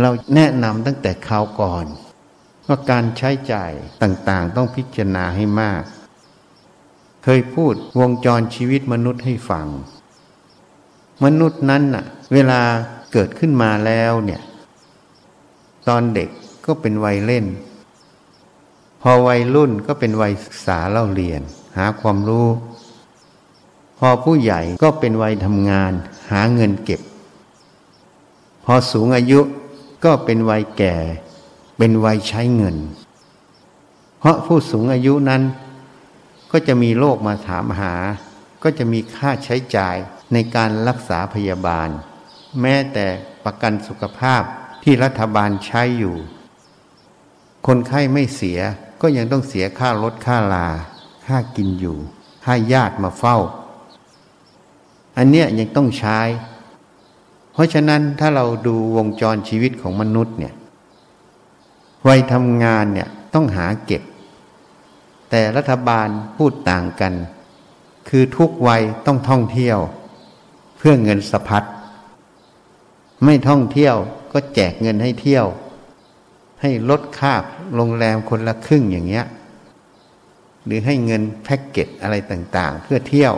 เราแนะนำตั้งแต่คราวก่อนว่าการใช้จ่ายต่างๆ ต้องพิจารณาให้มาก เคยพูดวงจรชีวิตมนุษย์ให้ฟัง มนุษย์นั้นน่ะ เวลาเกิดขึ้นมาแล้วเนี่ย ตอนเด็กก็เป็นวัยเล่น พอวัยรุ่นก็เป็นวัยศึกษาเล่าเรียน หาความรู้ พอผู้ใหญ่ก็เป็นวัยทำงาน หาเงินเก็บ พอสูงอายุ ก็เป็นวัยแก่ เป็นวัยใช้เงิน เพราะผู้สูงอายุนั้น ก็จะมีโรคมาถามหา ก็จะมีค่าใช้จ่ายในการรักษาพยาบาล แม้แต่ประกันสุขภาพที่รัฐบาลใช้อยู่ คนไข้ไม่เสียก็ยังต้องเสียค่ารถค่าลา ค่ากินอยู่ ค่าญาติมาเฝ้า อันเนี้ยยังต้องใช้ เพราะฉะนั้นถ้าเราดูวงจรชีวิตของมนุษย์เนี่ยวัยทำงานเนี่ยต้องหาเก็บ แต่รัฐบาลพูดต่างกัน คือทุกวัยต้องท่องเที่ยว เพื่อเงินสะพัดไม่ท่องเที่ยวก็แจกเงินให้เที่ยว ให้ลดค่าโรงแรมคนละครึ่งอย่างเงี้ยหรือให้เงินแพ็กเกจอะไรต่างๆ เพื่อเที่ยว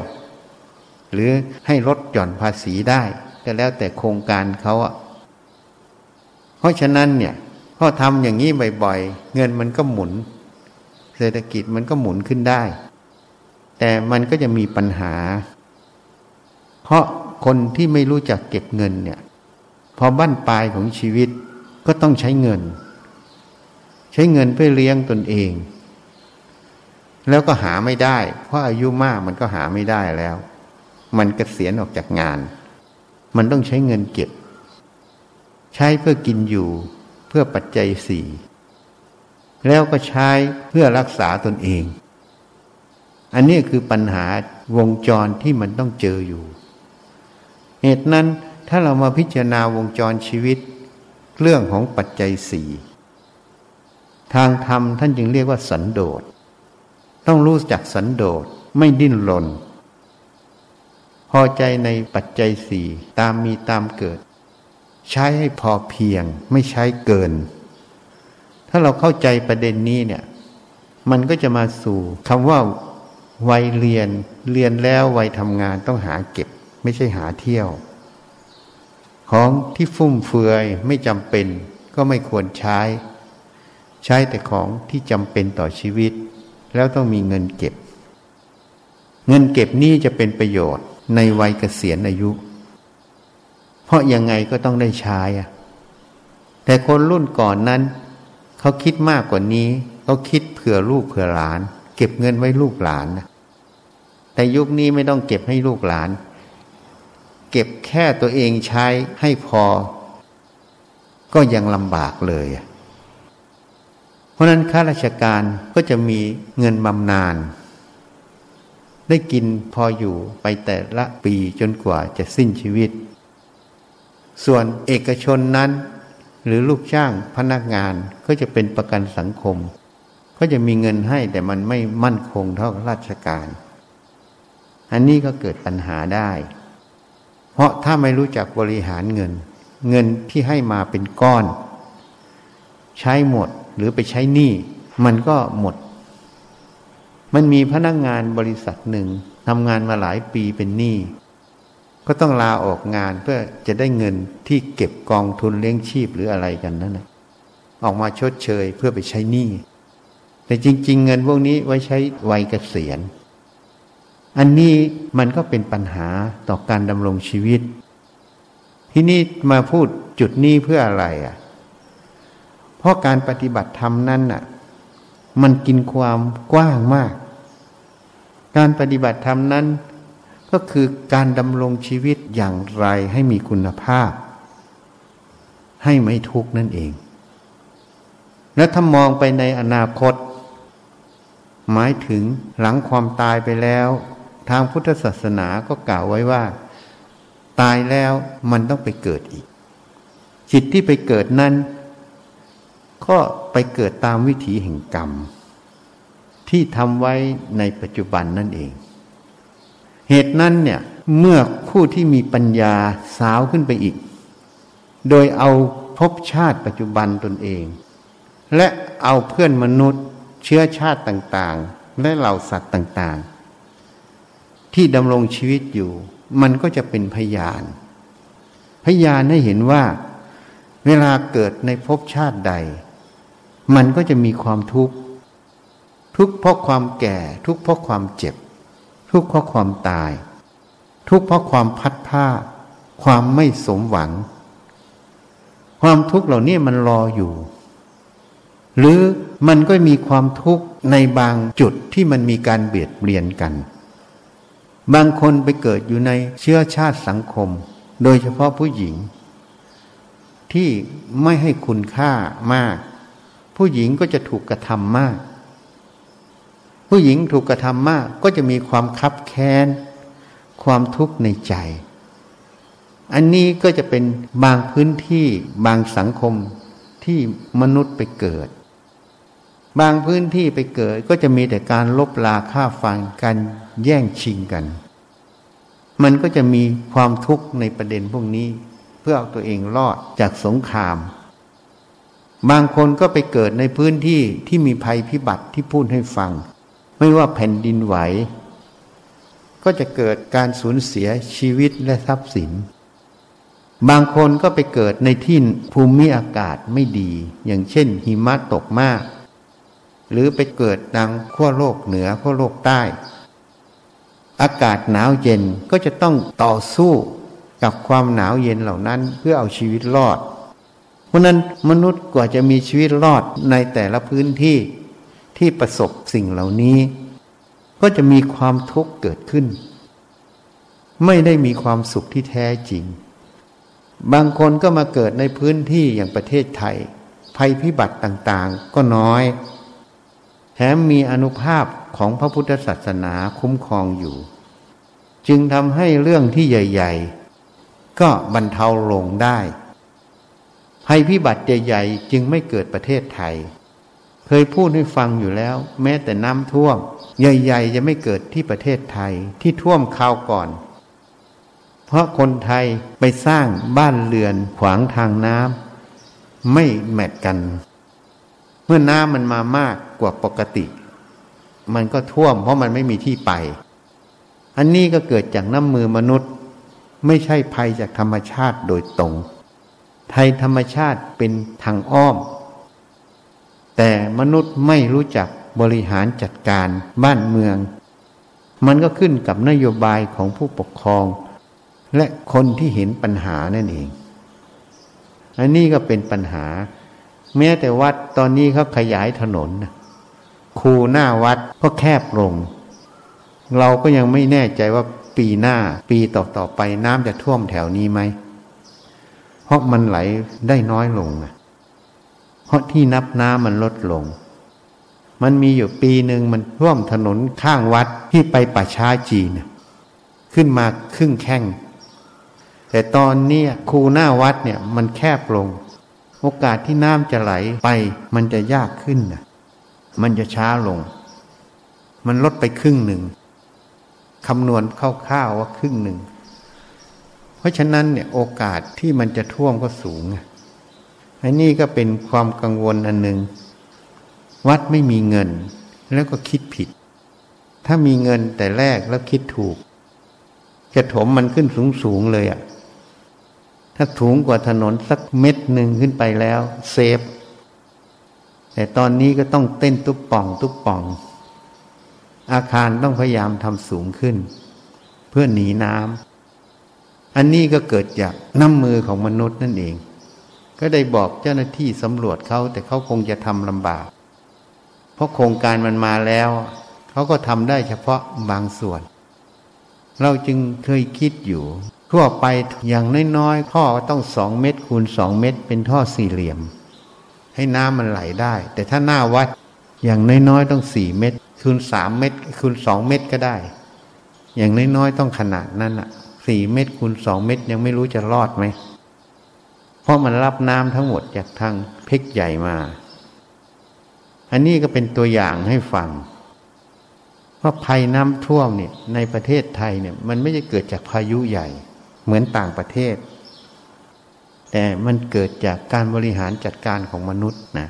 หรือให้ลดหย่อนภาษีได้ ก็แล้วแต่โครงการเขาอะเพราะฉะนั้นเนี่ยพอทำอย่างนี้บ่อยๆ เงินมันก็หมุน เศรษฐกิจมันก็หมุนขึ้นได้ แต่มันก็จะมีปัญหา เพราะคนที่ไม่รู้จักเก็บเงินเนี่ยพอบั้นปลายของชีวิตก็ต้องใช้เงิน ใช้เงินเพื่อเลี้ยงตนเอง แล้วก็หาไม่ได้ เพราะอายุมากมันก็หาไม่ได้แล้ว มันกเกษียณออกจากงาน มันต้องใช้เงินเก็บ ใช้เพื่อกินอยู่เพื่อปัจจัยสี่แล้วก็ใช้เพื่อรักษาตนเอง อันนี้คือปัญหาวงจรที่มันต้องเจออยู่ เหตุนั้นถ้าเรามาพิจารณาวงจรชีวิต เรื่องของปัจจัยสี่ทางธรรมท่านจึงเรียกว่าสันโดษ ต้องรู้จักสันโดษไม่ดิ้นรน พอใจในปัจจัยสี่ตามมีตามเกิด ใช้ให้พอเพียงไม่ใช้เกิน ถ้าเราเข้าใจประเด็นนี้เนี่ย มันก็จะมาสู่คำว่าวัยเรียนเรียนแล้ววัยทำงานต้องหาเก็บ ไม่ใช่หาเที่ยว ของที่ฟุ่มเฟือยไม่จำเป็นก็ไม่ควรใช้ ใช้แต่ของที่จำเป็นต่อชีวิต แล้วต้องมีเงินเก็บ เงินเก็บนี้จะเป็นประโยชน์ ในวัยเกษียณอายุ เพราะยังไงก็ต้องได้ใช้อะแต่คนรุ่นก่อนนั้น เขาคิดมากกว่านี้เขาคิดเผื่อลูกเผื่อหลาน เก็บเงินไว้ลูกหลานนะแต่ยุคนี้ไม่ต้องเก็บให้ลูกหลาน เก็บแค่ตัวเองใช้ให้พอ ก็ยังลำบากเลย เพราะนั้นข้าราชการก็จะมีเงินบำนาญ ได้กินพออยู่ไปแต่ละปีจนกว่าจะสิ้นชีวิต ส่วนเอกชนนั้น หรือลูกจ้างพนักงานก็จะเป็นประกันสังคม ก็จะมีเงินให้แต่มันไม่มั่นคงเท่าราชการ อันนี้ก็เกิดปัญหาได้ เพราะถ้าไม่รู้จักบริหารเงิน เงินที่ให้มาเป็นก้อน ใช้หมดหรือไปใช้หนี้มันก็หมด มันมีพนักงงานบริษัทหนึ่งทำงานมาหลายปีเป็นหนี้ก็ต้องลาออกงานเพื่อจะได้เงินที่เก็บกองทุนเลี้ยงชีพหรืออะไรกันนั่นนะออกมาชดเชยเพื่อไปใช้หนี้แต่จริง ๆ เงินพวกนี้ไว้ใช้วัยเกษียณอันนี้มันก็เป็นปัญหาต่อการดำรงชีวิต ที่นี่มาพูดจุดนี้เพื่ออะไรอะ เพราะการปฏิบัติธรรมนั้นอะ มันกินความกว้างมาก การปฏิบัติธรรมนั้น ก็คือการดำรงชีวิตอย่างไรให้มีคุณภาพ ให้ไม่ทุกข์นั่นเอง และถ้ามองไปในอนาคต หมายถึงหลังความตายไปแล้ว ทางพุทธศาสนาก็กล่าวไว้ว่า ตายแล้วมันต้องไปเกิดอีก จิตที่ไปเกิดนั้น ก็ไปเกิดตามวิถีแห่งกรรม ที่ทำไว้ในปัจจุบันนั่นเอง เหตุนั้นเนี่ยเมื่อผู้ที่มีปัญญาสาวขึ้นไปอีก โดยเอาภพชาติปัจจุบันตนเอง และเอาเพื่อนมนุษย์เชื้อชาติต่างๆ และเหล่าสัตว์ต่างๆ ที่ดำรงชีวิตอยู่ มันก็จะเป็นพยาน พยานให้เห็นว่า เวลาเกิดในภพชาติใด มันก็จะมีความทุกข์ ทุกข์เพราะความแก่ ทุกข์เพราะความเจ็บ ทุกข์เพราะความตาย ทุกข์เพราะความพัดผ้า ความไม่สมหวัง ความทุกข์เหล่านี้มันรออยู่ หรือมันก็มีความทุกข์ในบางจุดที่มันมีการเบียดเบียนกัน บางคนไปเกิดอยู่ในเชื้อชาติสังคม โดยเฉพาะผู้หญิง ที่ไม่ให้คุณค่ามาก ผู้หญิงก็จะถูกกระทำมาก ผู้หญิงถูกกระทำมากก็จะมีความคับแค้น ความทุกข์ในใจ อันนี้ก็จะเป็นบางพื้นที่บางสังคมที่มนุษย์ไปเกิด บางพื้นที่ไปเกิดก็จะมีแต่การลบลาฆ่าฟันกันแย่งชิงกัน มันก็จะมีความทุกข์ในประเด็นพวกนี้ เพื่อเอาตัวเองรอดจากสงคราม บางคนก็ไปเกิดในพื้นที่ที่มีภัยพิบัติที่พูดให้ฟัง ไม่ว่าแผ่นดินไหว ก็จะเกิดการสูญเสียชีวิตและทรัพย์สิน บางคนก็ไปเกิดในที่ภูมิอากาศไม่ดี อย่างเช่น หิมะตกมาก หรือไปเกิดดังขั้วโลกเหนือขั้วโลกใต้ อากาศหนาวเย็นก็จะต้องต่อสู้กับความหนาวเย็นเหล่านั้นเพื่อเอาชีวิตรอด เพราะนั้นมนุษย์กว่าจะมีชีวิตรอดในแต่ละพื้นที่ ที่ประสบสิ่งเหล่านี้ ก็จะมีความทุกข์เกิดขึ้น ไม่ได้มีความสุขที่แท้จริง บางคนก็มาเกิดในพื้นที่อย่างประเทศไทย ภัยพิบัติต่างๆ ก็น้อย แถมมีอนุภาพของพระพุทธศาสนาคุ้มครองอยู่ จึงทำให้เรื่องที่ใหญ่ ๆ ก็บรรเทาลงได้ภัยพิบัติใหญ่ๆ จึงไม่เกิดประเทศไทย เคยพูดให้ฟังอยู่แล้ว แม้แต่น้ำท่วม ใหญ่ๆจะไม่เกิดที่ประเทศไทยที่ท่วมคราวก่อน เพราะคนไทยไปสร้างบ้านเรือนขวางทางน้ำไม่แมทกัน เมื่อน้ำมันมามากกว่าปกติ มันก็ท่วม เพราะมันไม่มีที่ไป อันนี้ก็เกิดจากน้ำมือมนุษย์ ไม่ใช่ภัยจากธรรมชาติโดยตรงไทยธรรมชาติเป็นทางอ้อม แต่มนุษย์ไม่รู้จักบริหารจัดการบ้านเมือง มันก็ขึ้นกับนโยบายของผู้ปกครอง และคนที่เห็นปัญหานั่นเอง อันนี้ก็เป็นปัญหา แม้แต่วัดตอนนี้เขาขยายถนนคูหน้าวัดก็แคบลง เราก็ยังไม่แน่ใจว่าปีหน้าปีต่อๆไปน้ำจะท่วมแถวนี้ไหม เพราะมันไหลได้น้อยลง เพราะที่นับน้ำมันลดลง มันมีอยู่ปีหนึ่งมันท่วมถนนข้างวัดที่ไปป่าช้าจีนขึ้นมาครึ่งแข้ง แต่ตอนนี้คูหน้าวัดเนี่ยมันแคบลง โอกาสที่น้ำจะไหลไปมันจะยากขึ้นนะมันจะช้าลง มันลดไปครึ่งหนึ่งคำนวณคร่าวๆว่าครึ่งหนึ่ง เพราะฉะนั้นเนี่ยโอกาสที่มันจะท่วมก็สูง อันนี้ก็เป็นความกังวลอันหนึ่ง วัดไม่มีเงิน แล้วก็คิดผิด ถ้ามีเงินแต่แรกแล้วคิดถูก จะถมมันขึ้นสูงๆเลยอะ่ะ ถ้าถูงกว่าถนนสักเม็ดหนึ่งขึ้นไปแล้วเซฟ แต่ตอนนี้ก็ต้องเต้นตุ๊บป่องตุ๊บป่อง อาคารต้องพยายามทำสูงขึ้น เพื่อหนีน้ำอันนี้ก็เกิดจากน้ำมือของมนุษย์นั่นเอง ก็ได้บอกเจ้าหน้าที่สำรวจเขาแต่เขาคงจะทำลำบาก เพราะโครงการมันมาแล้วเขาก็ทำได้เฉพาะบางส่วน เราจึงเคยคิดอยู่ ทั่วไปอย่างน้อยๆท่อต้องสองเมตรคูณสองเมตร เป็นท่อสี่เหลี่ยม ให้น้ำมันไหลได้ แต่ถ้าหน้าวัดอย่างน้อยๆต้องสี่เมตร คูณสามเมตร คูณสองเมตรก็ได้ อย่างน้อยๆต้องขนาดนั้นอะสี่เมตรคูณสองเมตรยังไม่รู้จะรอดไหม เพราะมันรับน้ำทั้งหมดจากทางเพกใหญ่มา อันนี้ก็เป็นตัวอย่างให้ฟังว่าภัยน้ำท่วมเนี่ยในประเทศไทยเนี่ยมันไม่ได้เกิดจากพายุใหญ่ เหมือนต่างประเทศ แต่แต่มันเกิดจากการบริหารจัดการของมนุษย์นะ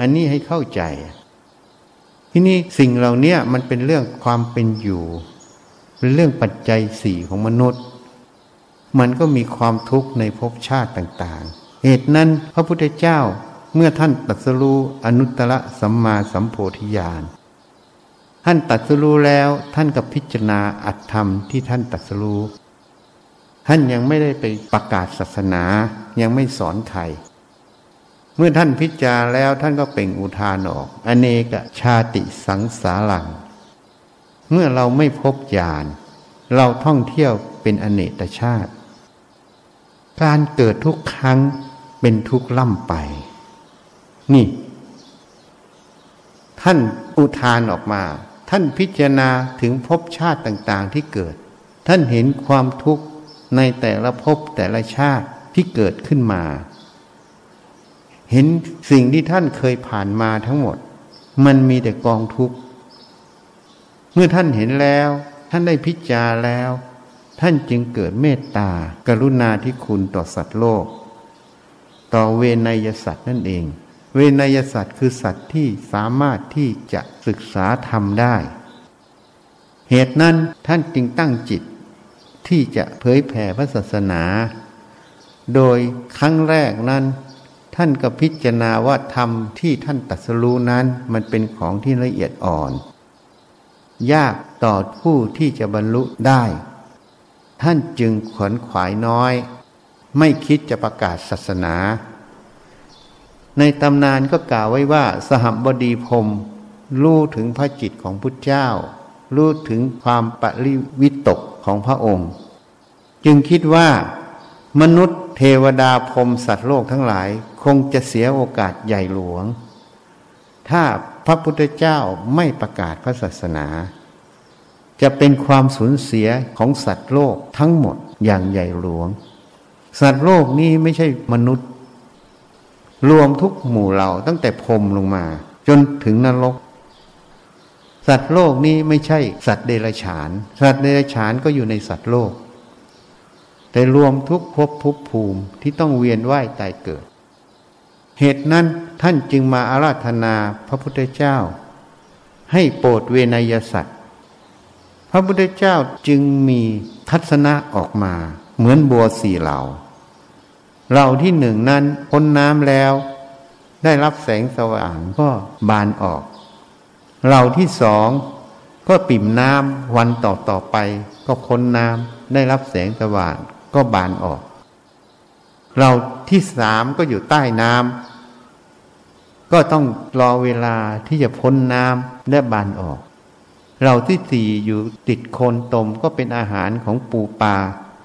อันนี้ให้เข้าใจ ที่นี่สิ่งเหล่านี้มันเป็นเรื่องความเป็นอยู่ เป็นเรื่องปัจจัยสี่ของมนุษย์ มันก็มีความทุกข์ในภพชาติต่างๆ เหตุนั้นพระพุทธเจ้าเมื่อท่านตัดสรู้อนุตตรสัมมาสัมโพธิญาณท่านตัดสรู้แล้วท่านก็พิจารณาอัตธรรมที่ท่านตัดสรู้ท่านยังไม่ได้ไปประกาศศาสนายังไม่สอนใครเมื่อท่านพิจารณาแล้วท่านก็เป่งอุทานออก อเนกชาติสังสารัง เมื่อเราไม่พบญาณเราท่องเที่ยวเป็นอเนกชาติ การเกิดทุกครั้งเป็นทุกล่ำไป นี่ ท่านอุทานออกมา ท่านพิจารณาถึงภพชาติต่าง ๆ ที่เกิด ท่านเห็นความทุกข์ในแต่ละภพแต่ละชาติที่เกิดขึ้นมา เห็นสิ่งที่ท่านเคยผ่านมาทั้งหมด มันมีแต่กองทุกข์ เมื่อท่านเห็นแล้ว ท่านได้พิจารณาแล้ว ท่านจึงเกิดเมตตา กรุณาที่คุณต่อสัตว์โลก ต่อเวนยสัตว์นั่นเอง เวนยสัตว์คือสัตว์ที่สามารถที่จะศึกษาธรรมได้ เหตุนั้นท่านจึงตั้งจิต ที่จะเผยแผ่พระศาสนา โดยครั้งแรกนั้น ท่านก็พิจารณาว่าธรรมที่ท่านตัดสู้นั้น มันเป็นของที่ละเอียดอ่อน ยากต่อผู้ที่จะบรรลุได้ ท่านจึงขวนขวายน้อย ไม่คิดจะประกาศศาสนา ในตำนานก็กล่าวไว้ว่าสหบดีพรมรู้ถึงพระจิตของพุทธเจ้า รู้ถึงความปริวิตกของพระองค์ จึงคิดว่ามนุษย์เทวดาพรมสัตว์โลกทั้งหลาย คงจะเสียโอกาสใหญ่หลวง ถ้าพระพุทธเจ้าไม่ประกาศพระศาสนา จะเป็นความสูญเสียของสัตว์โลกทั้งหมดอย่างใหญ่หลวง สัตว์โลกนี้ไม่ใช่มนุษย์ รวมทุกหมู่เหล่าตั้งแต่พรมลงมา จนถึงนรก สัตว์โลกนี้ไม่ใช่สัตว์เดรัจฉาน สัตว์เดรัจฉานก็อยู่ในสัตว์โลก แต่รวมทุกภพภพภูมิที่ต้องเวียนว่ายตายเกิด เหตุนั้นท่านจึงมาอาราธนาพระพุทธเจ้า ให้โปรดเวนยสัตว์ ระพุทธเจ้าจึงมีทัศนะออกมา เหมือนบัวสี่เหล่าเหล่าที่หนึ่งนั้นพ้นน้ำแล้ว ได้รับแสงสว่างก็บานออกเราที่สองก็ปิ่มน้ำวันต่อต่อไป ก็พ้นน้ำได้รับแสงสว่างก็บานออกเราที่สามก็อยู่ใต้น้ำก็ต้องรอเวลาที่จะพ้นน้ำและบานออก เราที่สี่อยู่ติดโคนตมก็เป็นอาหารของปูปลา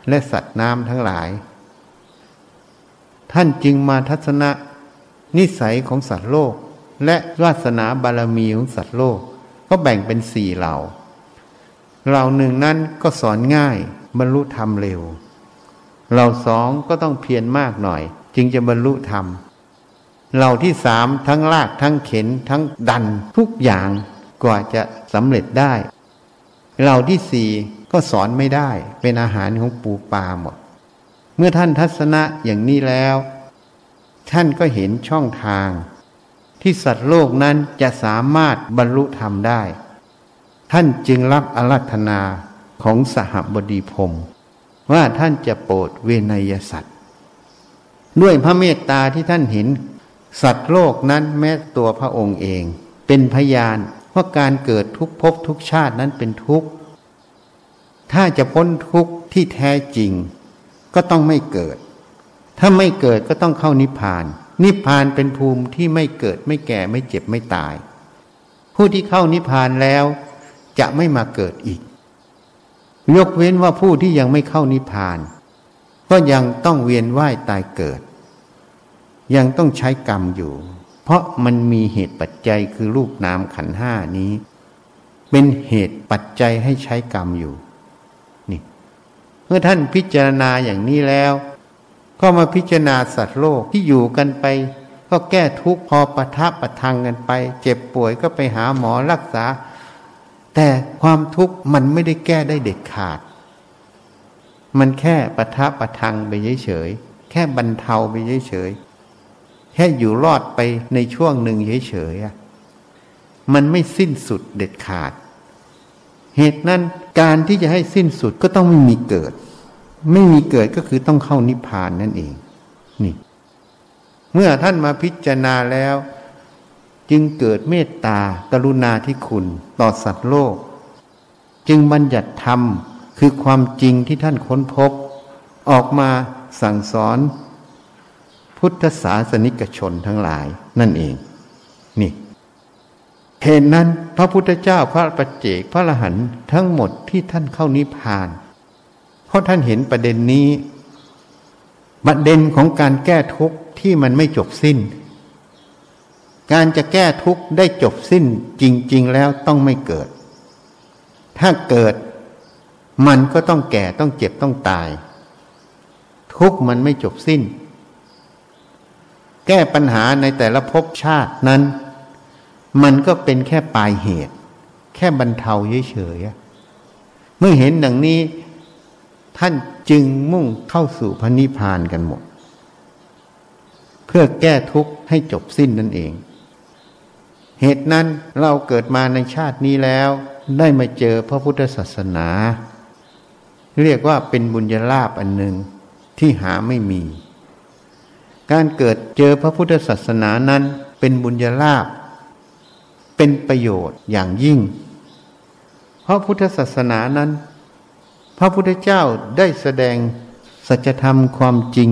และสัตว์น้ำทั้งหลาย ท่านจึงมาทัศนะ นิสัยของสัตว์โลก และวาสนาบารมีของสัตว์โลก ก็แบ่งเป็นสี่เหล่าเหล่าหนึ่งนั้นก็สอนง่ายบรรลุธรรมเร็วเหล่าสองก็ต้องเพียรมากหน่อย จึงจะบรรลุธรรมเหล่าที่สามทั้งลากทั้งเข็นทั้งดันทุกอย่างกว่าจะ สำเร็จได้เหล่าที่สี่ก็สอนไม่ได้ เป็นอาหารของปูปลาหมด เมื่อท่านทัศนะอย่างนี้แล้ว ท่านก็เห็นช่องทาง ที่สัตว์โลกนั้นจะสามารถบรรลุธรรมได้ ท่านจึงรับอารัธนาของสหบดีพรมว่าท่านจะโปรดเวนยสัตว์ ด้วยพระเมตตาที่ท่านเห็น สัตว์โลกนั้นแม้ตัวพระองค์เอง เป็นพยาน ว่าการเกิดทุกภพทุกชาตินั้นเป็นทุกข์ ถ้าจะพ้นทุกข์ที่แท้จริง ก็ต้องไม่เกิด ถ้าไม่เกิดก็ต้องเข้านิพพาน นิพพานเป็นภูมิที่ไม่เกิดไม่แก่ไม่เจ็บไม่ตาย ผู้ที่เข้านิพพานแล้วจะไม่มาเกิดอีก ยกเว้นว่าผู้ที่ยังไม่เข้านิพพาน ก็ยังต้องเวียนว่ายตายเกิด ยังต้องใช้กรรมอยู่ เพราะมันมีเหตุปัจจัยคือรูปนามขันห้านี้ เป็นเหตุปัจจัยให้ใช้กรรมอยู่นี่เมื่อท่านพิจารณาอย่างนี้แล้ว ก็มาพิจารณาสัตว์โลกที่อยู่กันไป ก็แก้ทุกข์พอประทับประทังกันไป เจ็บป่วยก็ไปหาหมอรักษา แต่ความทุกข์มันไม่ได้แก้ได้เด็ดขาด มันแค่ประทับประทังไปเฉยๆแค่บรรเทาไปเฉยๆ แค่อยู่รอดไปในช่วงหนึ่งเฉยๆมันไม่สิ้นสุดเด็ดขาด เหตุนั้นการที่จะให้สิ้นสุดก็ต้องไม่มีเกิด ไม่มีเกิดก็คือต้องเข้านิพพานนั่นเอง นี่ เมื่อท่านมาพิจารณาแล้ว จึงเกิดเมตตากรุณาที่คุณต่อสัตว์โลก จึงบัญญัติธรรมคือความจริงที่ท่านค้นพบ ออกมาสั่งสอน พุทธศาสนิกชนทั้งหลายนั่นเอง นี่เหตุนั้นพระพุทธเจ้าพระปัจเจกพระอรหันต์ทั้งหมดที่ท่านเข้านิพพาน เพราะท่านเห็นประเด็นนี้ประเด็นของการแก้ทุกข์ที่มันไม่จบสิ้น การจะแก้ทุกข์ได้จบสิ้นจริง ๆ แล้วต้องไม่เกิด ถ้าเกิดมันก็ต้องแก่ต้องเจ็บต้องตาย ทุกข์มันไม่จบสิ้น ก้ปัญหาในแต่ละภพชาตินั้น มันก็เป็นแค่ปลายเหตุ แค่บรรเทาเฉยๆเมื่อเห็นดังนี้ ท่านจึงมุ่งเข้าสู่พระนิพพานกันหมด เพื่อแก้ทุกข์ให้จบสิ้นนั่นเอง เหตุนั้นเราเกิดมาในชาตินี้แล้ว ได้มาเจอพระพุทธศาสนา เรียกว่าเป็นบุญญาลาภอันหนึ่งที่หาไม่มี การเกิดเจอพระพุทธศาสนานั้นเป็นบุญญาลาภเป็นประโยชน์อย่างยิ่ง เพราะพุทธศาสนานั้น พระพุทธเจ้าได้แสดงสัจธรรมความจริง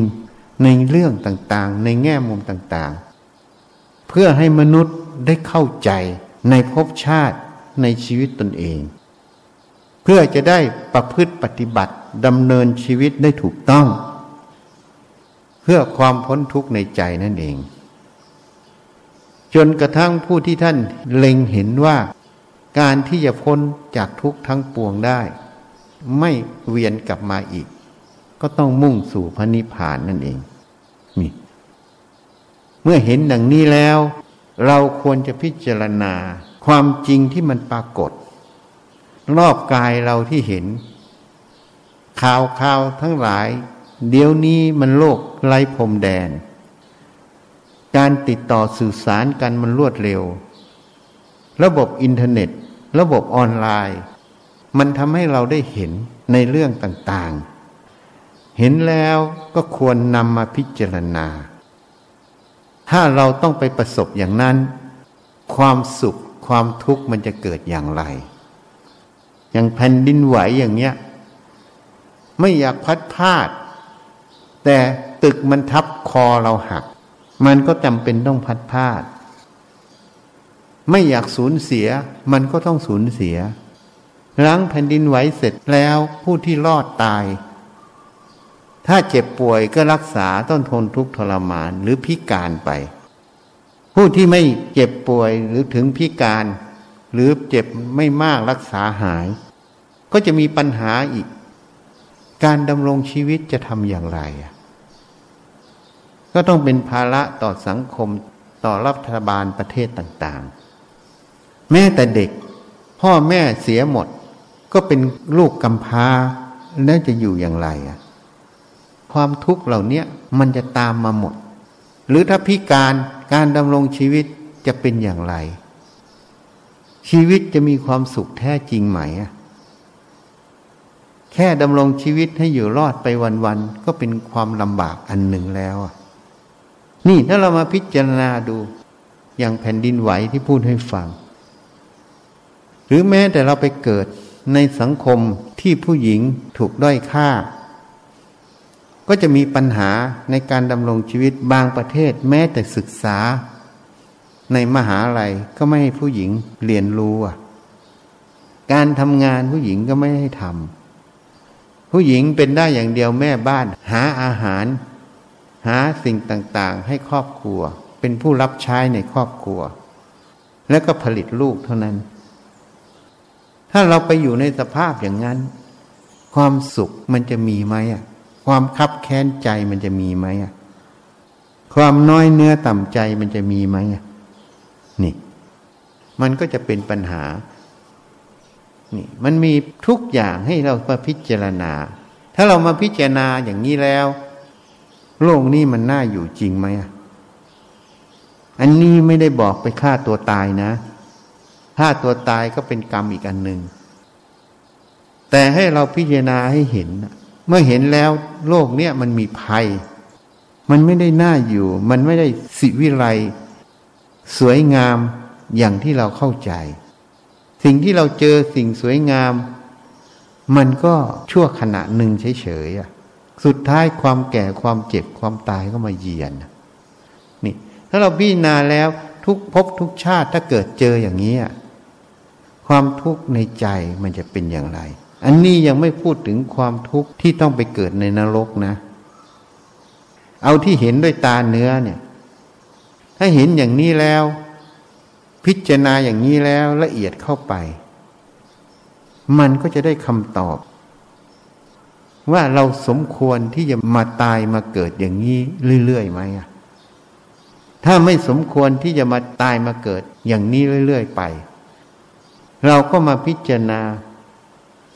ในเรื่องต่างๆ ในแง่มุมต่างๆ เพื่อให้มนุษย์ได้เข้าใจในภพชาติในชีวิตตนเอง เพื่อจะได้ประพฤติปฏิบัติดำเนินชีวิตได้ถูกต้อง พื่อความพ้นทุกข์ในใจนั่นเอง จนกระทั่งผู้ที่ท่านเล็งเห็นว่า การที่จะพ้นจากทุกข์ทั้งปวงได้ ไม่เวียนกลับมาอีก ก็ต้องมุ่งสู่พระนิพพานนั่นเองนี่เมื่อเห็นดังนี้แล้ว เราควรจะพิจารณาความจริงที่มันปรากฏ รอบกายเราที่เห็นข่าวข่าวทั้งหลาย เดี๋ยวนี้มันโลกไร้พรมแดน การติดต่อสื่อสารกันมันรวดเร็ว ระบบอินเทอร์เน็ต ระบบออนไลน์ มันทำให้เราได้เห็นในเรื่องต่างๆ เห็นแล้วก็ควรนำมาพิจารณา ถ้าเราต้องไปประสบอย่างนั้น ความสุขความทุกข์มันจะเกิดอย่างไร อย่างแผ่นดินไหวอย่างเงี้ย ไม่อยากพัดพลาด แต่ตึกมันทับคอเราหัก มันก็จำเป็นต้องพัดพลาด ไม่อยากสูญเสีย มันก็ต้องสูญเสียหลังแผ่นดินไหวเสร็จแล้วผู้ที่รอดตาย ถ้าเจ็บป่วยก็รักษาต้องทนทุกข์ทรมานหรือพิการไป ผู้ที่ไม่เจ็บป่วยหรือถึงพิการ หรือเจ็บไม่มากรักษาหาย ก็จะมีปัญหาอีก การดำรงชีวิตจะทำอย่างไร ก็ต้องเป็นภาระต่อสังคมต่อรัฐบาลประเทศต่างๆ แม้แต่เด็ก พ่อแม่เสียหมด ก็เป็นลูกกำพร้าแล้วจะอยู่อย่างไรอะความทุกข์เหล่านี้มันจะตามมาหมด หรือถ้าพิการการดำรงชีวิตจะเป็นอย่างไร ชีวิตจะมีความสุขแท้จริงไหมอะ แค่ดำรงชีวิตให้อยู่รอดไปวัน ๆ ก็เป็นความลำบากอันหนึ่งแล้วนี่ถ้าเรามาพิจารณาดู อย่างแผ่นดินไหวที่พูดให้ฟัง หรือแม้แต่เราไปเกิดในสังคมที่ผู้หญิงถูกด้อยค่า ก็จะมีปัญหาในการดำรงชีวิตบางประเทศแม้แต่ศึกษา ในมหาลัยก็ไม่ให้ผู้หญิงเรียนรู้ การทำงานผู้หญิงก็ไม่ให้ทำ ผู้หญิงเป็นได้อย่างเดียวแม่บ้าน หาอาหาร หาสิ่งต่างๆ ให้ครอบครัว เป็นผู้รับใช้ในครอบครัว แล้วก็ผลิตลูกเท่านั้น ถ้าเราไปอยู่ในสภาพอย่างนั้น ความสุขมันจะมีไหมอะ ความคับแค้นใจมันจะมีไหมอะ ความน้อยเนื้อต่ำใจมันจะมีไหมอะ นี่ มันก็จะเป็นปัญหา นี่มันมีทุกอย่างให้เรามาพิจารณา ถ้าเรามาพิจารณาอย่างนี้แล้ว โลกนี้มันน่าอยู่จริงไหมอันนี้ไม่ได้บอกไปฆ่าตัวตายนะฆ่าตัวตายก็เป็นกรรมอีกอันหนึ่งแต่ให้เราพิจารณาให้เห็น เมื่อเห็นแล้วโลกเนี้ยมันมีภัย มันไม่ได้น่าอยู่ มันไม่ได้สิวิไลสวยงามอย่างที่เราเข้าใจ สิ่งที่เราเจอสิ่งสวยงาม มันก็ชั่วขณะหนึ่งเฉยๆสุดท้ายความแก่ความเจ็บความตายก็มาเยียนนี่ ถ้าเราพิจารณาแล้วทุกภพทุกชาติถ้าเกิดเจออย่างนี้ความทุกข์ในใจมันจะเป็นอย่างไร อันนี้ยังไม่พูดถึงความทุกข์ที่ต้องไปเกิดในนรกนะ เอาที่เห็นด้วยตาเนื้อเนี่ย ถ้าเห็นอย่างนี้แล้ว พิจารณาอย่างนี้แล้วละเอียดเข้าไป มันก็จะได้คำตอบ ว่าเราสมควรที่จะมาตายมาเกิดอย่างนี้เรื่อยๆไหมถ้าไม่สมควรที่จะมาตายมาเกิดอย่างนี้เรื่อยๆไป เราก็มาพิจารณา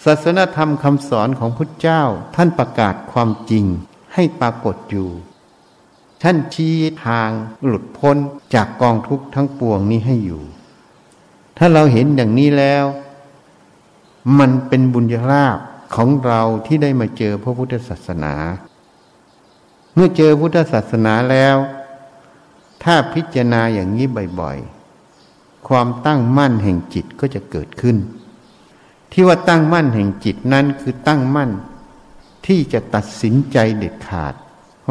ศาสนธรรมคำสอนของพุทธเจ้าท่านประกาศความจริงให้ปรากฏอยู่ ท่านชี้ทางหลุดพ้นจากกองทุกข์ทั้งปวงนี้ให้อยู่ ถ้าเราเห็นอย่างนี้แล้ว มันเป็นบุญญาลาภของเราที่ได้มาเจอพระพุทธศาสนา เมื่อเจอพุทธศาสนาแล้ว ถ้าพิจารณาอย่างนี้บ่อยๆ ความตั้งมั่นแห่งจิตก็จะเกิดขึ้น ที่ว่าตั้งมั่นแห่งจิตนั้นคือตั้งมั่นที่จะตัดสินใจเด็ดขาด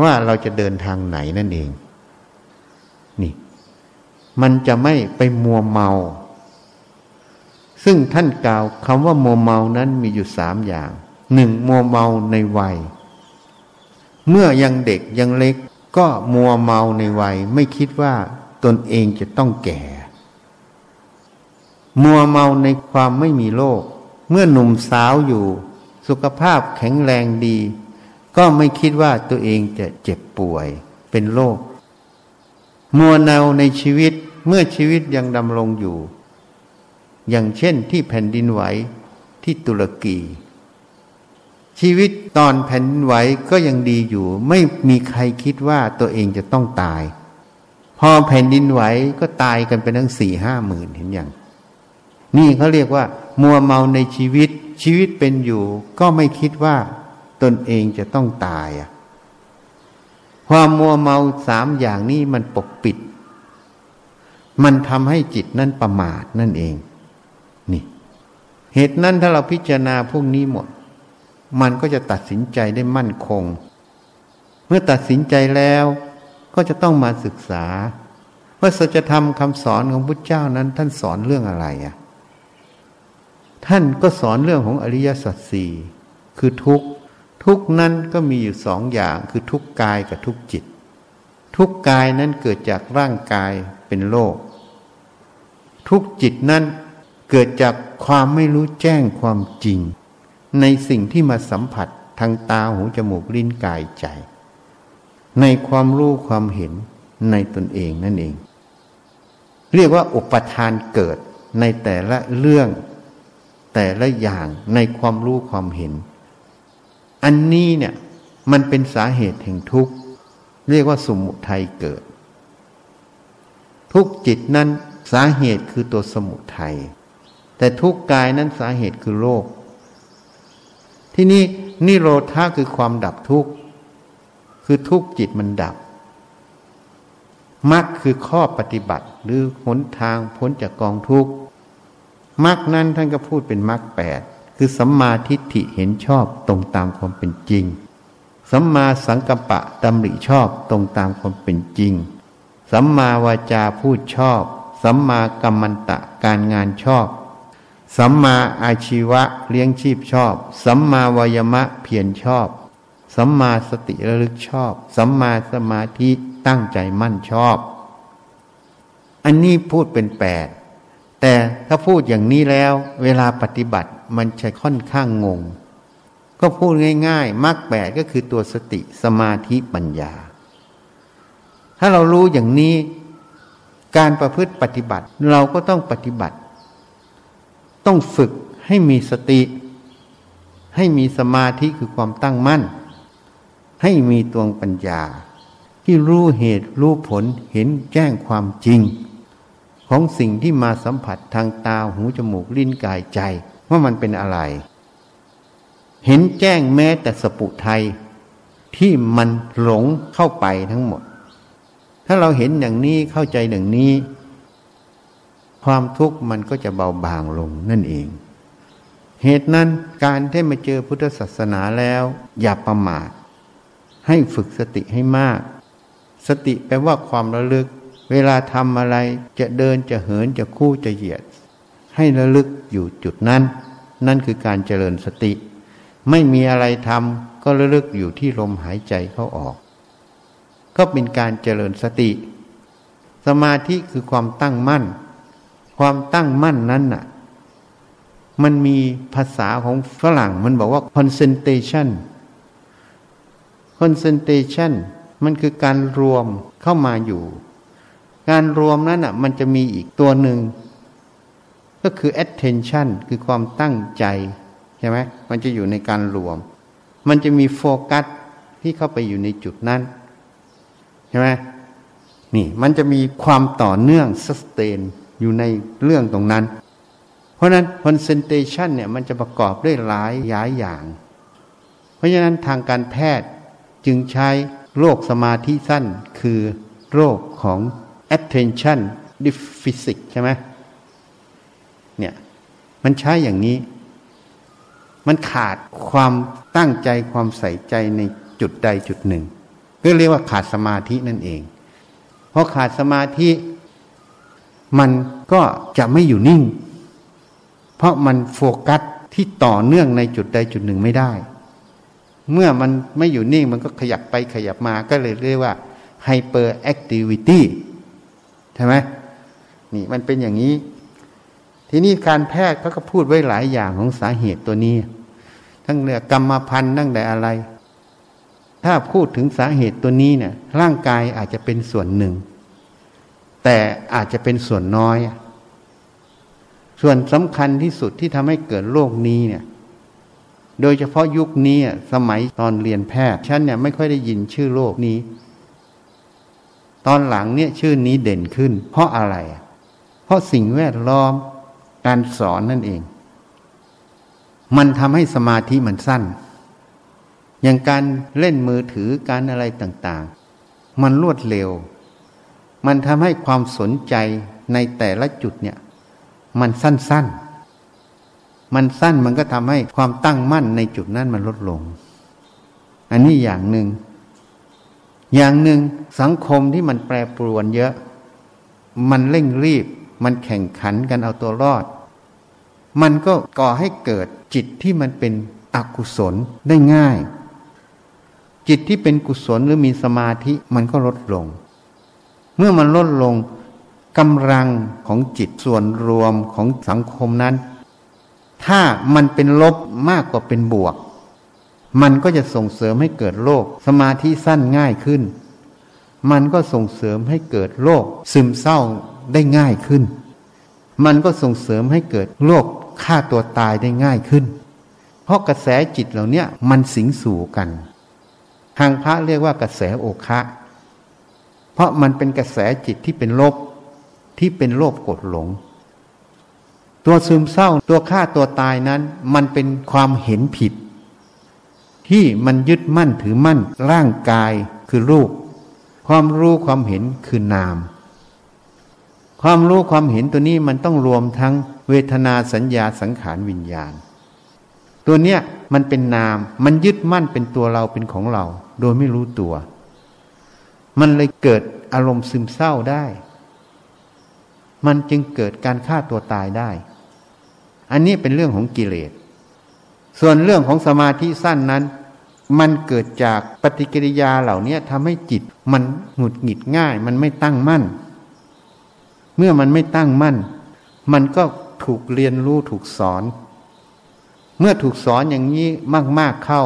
ว่าเราจะเดินทางไหนนั่นเอง นี่ มันจะไม่ไปมัวเมา ซึ่งท่านกล่าวคำว่ามัวเมานั้นมีอยู่สามอย่างหนึ่งมัวเมาในวัย เมื่อยังเด็กยังเล็ก ก็มัวเมาในวัย ไม่คิดว่าตนเองจะต้องแก่ มัวเมาในความไม่มีโรคเมื่อหนุ่มสาวอยู่ สุขภาพแข็งแรงดี ก็ไม่คิดว่าตัวเองจะเจ็บป่วยเป็นโรคมัวเนาในชีวิตเมื่อชีวิตยังดำรงอยู่ อย่างเช่นที่แผ่นดินไหวที่ตุรกี ชีวิตตอนแผ่นดินไหวก็ยังดีอยู่ ไม่มีใครคิดว่าตัวเองจะต้องตาย พอแผ่นดินไหวก็ตายกันไปทั้งสี่ห้าหมื่นเห็นอย่าง นี่เขาเรียกว่า มัวเมาในชีวิตชีวิตเป็นอยู่ ก็ไม่คิดว่า ตนเองจะต้องตายอะความมัวเมาสามอย่างนี้มันปกปิด มันทำให้จิตนั้นประมาทนั่นเอง นี่ เหตุนั้นถ้าเราพิจารณาพวกนี้หมด มันก็จะตัดสินใจได้มั่นคง เมื่อตัดสินใจแล้วก็จะต้องมาศึกษาว่าสัจธรรมคำสอนของพุทธเจ้านั้น ท่านสอนเรื่องอะไรอะท่านก็สอนเรื่องของอริยสัจสี่คือทุก ทุกนั้นก็มีอยู่สองอย่างคือทุกกายกับทุกจิต ทุกกายนั้นเกิดจากร่างกายเป็นโลก ทุกจิตนั้นเกิดจากความไม่รู้แจ้งความจริง ในสิ่งที่มาสัมผัสทางตาหูจมูกลิ้นกายใจ ในความรู้ความเห็นในตนเองนั่นเอง เรียกว่าอุปทานเกิดในแต่ละเรื่อง แต่ละอย่างในความรู้ความเห็น อันนี้เนี่ยมันเป็นสาเหตุแห่งทุกข์เรียกว่าสมุทัยเกิด ทุกจิตนั้นสาเหตุคือตัวสมุทัยแต่ทุกกายนั้นสาเหตุคือโลกที่นี่นิโรธาคือความดับทุกข์คือทุกจิตมันดับมรรคคือข้อปฏิบัติหรือหนทางพ้นจากกองทุกข์มรรคนั้นท่านก็พูดเป็นมรรคแปด คือสัมมาทิฏฐิเห็นชอบตรงตามความเป็นจริง สัมมาสังกัปปะดำริชอบตรงตามความเป็นจริง สัมมาวาจาพูดชอบ สัมมากัมมันตะการงานชอบ สัมมาอาชีวะเลี้ยงชีพชอบ สัมมาวายมะเพียรชอบ สัมมาสติระลึกชอบ สัมมาสมาธิตั้งใจมั่นชอบ อันนี้พูดเป็นแปด แต่ถ้าพูดอย่างนี้แล้ว เวลาปฏิบัติมันจะค่อนข้างงง ก็พูดง่ายๆมรรคแปดก็คือตัวสติสมาธิปัญญา ถ้าเรารู้อย่างนี้การประพฤติปฏิบัติเราก็ต้องปฏิบัติ ต้องฝึกให้มีสติ ให้มีสมาธิคือความตั้งมั่น ให้มีตวงปัญญา ที่รู้เหตุรู้ผลเห็นแจ้งความจริง ของสิ่งที่มาสัมผัสทางตาหูจมูกลิ้นกายใจ ว่ามันเป็นอะไร เห็นแจ้งแม้แต่สปุไทยที่มันหลงเข้าไปทั้งหมด ถ้าเราเห็นอย่างนี้เข้าใจอย่างนี้ ความทุกข์มันก็จะเบาบางลงนั่นเอง เหตุนั้นการที่มาเจอพุทธศาสนาแล้ว อย่าประมาทให้ฝึกสติให้มาก สติแปลว่าความระลึก เวลาทำอะไรจะเดินจะเหินจะคู่จะเหยียด ให้ระลึกอยู่จุดนั้น นั่นคือการเจริญสติ ไม่มีอะไรทำก็ระลึกอยู่ที่ลมหายใจเข้าออก ก็เป็นการเจริญสติ สมาธิคือความตั้งมั่น ความตั้งมั่นนั้นน่ะ มันมีภาษาของฝรั่งมันบอกว่า concentration concentration มันคือการรวมเข้ามาอยู่ การรวมนั้นอะมันจะมีอีกตัวหนึ่ง ก็คือ attention คือความตั้งใจ ใช่ไหมมันจะอยู่ในการรวม มันจะมีโฟกัสที่เข้าไปอยู่ในจุดนั้น ใช่ไหมนี่มันจะมีความต่อเนื่อง sustain อยู่ในเรื่องตรงนั้น เพราะนั้น concentration เนี่ยมันจะประกอบด้วยหลายย้ายอย่าง เพราะฉะนั้นทางการแพทย์จึงใช้โรคสมาธิสั้นคือโรคของ attention deficit ใช่ไหมเนี่ยมันใช้อย่างนี้ มันขาดความตั้งใจความใส่ใจในจุดใดจุดหนึ่งก็เรียกว่าขาดสมาธินั่นเองเพราะขาดสมาธิ มันก็จะไม่อยู่นิ่ง เพราะมันโฟกัสที่ต่อเนื่องในจุดใดจุดหนึ่งไม่ได้ เมื่อมันไม่อยู่นิ่งมันก็ขยับไปขยับมาก็เลยเรียกว่า hyperactivity ช่ไหมนี่มันเป็นอย่างนี้ ทีนี้การแพทย์เขาก็พูดไว้หลายอย่างของสาเหตุตัวนี้ ทั้งเรื่องกรรมพันธุ์ตั้งแต่อะไร ถ้าพูดถึงสาเหตุตัวนี้เนี่ยร่างกายอาจจะเป็นส่วนหนึ่ง แต่อาจจะเป็นส่วนน้อย ส่วนสำคัญที่สุดที่ทำให้เกิดโรคนี้เนี่ยโดยเฉพาะยุคนี้สมัยตอนเรียนแพทย์ฉันเนี่ยไม่ค่อยได้ยินชื่อโรคนี้ ตอนหลังเนี่ยชื่อนี้เด่นขึ้น เพราะอะไร เพราะสิ่งแวดล้อมการสอนนั่นเอง มันทำให้สมาธิมันสั้น อย่างการเล่นมือถือการอะไรต่างๆ มันรวดเร็ว มันทำให้ความสนใจในแต่ละจุดเนี่ย มันสั้นๆ มันสั้นมันก็ทำให้ความตั้งมั่นในจุดนั้นมันลดลง อันนี้อย่างหนึ่ง อย่างหนึ่งสังคมที่มันแปรปรวนเยอะ มันเร่งรีบ มันแข่งขันกันเอาตัวรอด มันก็ก่อให้เกิดจิตที่มันเป็นอกุศลได้ง่าย จิตที่เป็นกุศลหรือมีสมาธิมันก็ลดลง เมื่อมันลดลงกำลังของจิตส่วนรวมของสังคมนั้น ถ้ามันเป็นลบมากกว่าเป็นบวก มันก็จะส่งเสริมให้เกิดโรคสมาธิสั้นง่ายขึ้น มันก็ส่งเสริมให้เกิดโรคซึมเศร้าได้ง่ายขึ้น มันก็ส่งเสริมให้เกิดโรคฆ่าตัวตายได้ง่ายขึ้น เพราะกระแสจิตเหล่านี้มันสิงสู่กัน ทางพระเรียกว่ากระแสโอคะเพราะมันเป็นกระแสจิตที่เป็นลบที่เป็นโลภกดหลง ตัวซึมเศร้าตัวฆ่าตัวตายนั้น มันเป็นความเห็นผิด ที่มันยึดมั่นถือมั่นร่างกายคือรูป ความรู้ความเห็นคือนาม ความรู้ความเห็นตัวนี้มันต้องรวมทั้งเวทนาสัญญาสังขารวิญญาณ ตัวเนี้ยมันเป็นนาม มันยึดมั่นเป็นตัวเราเป็นของเรา โดยไม่รู้ตัว มันเลยเกิดอารมณ์ซึมเศร้าได้ มันจึงเกิดการฆ่าตัวตายได้ อันนี้เป็นเรื่องของกิเลส ส่วนเรื่องของสมาธิสั้นนั้น มันเกิดจากปฏิกิริยาเหล่านี้ทำให้จิตมันหงุดหงิดง่าย มันไม่ตั้งมั่น เมื่อมันไม่ตั้งมั่น มันก็ถูกเรียนรู้ถูกสอน เมื่อถูกสอนอย่างนี้มาก ๆเข้า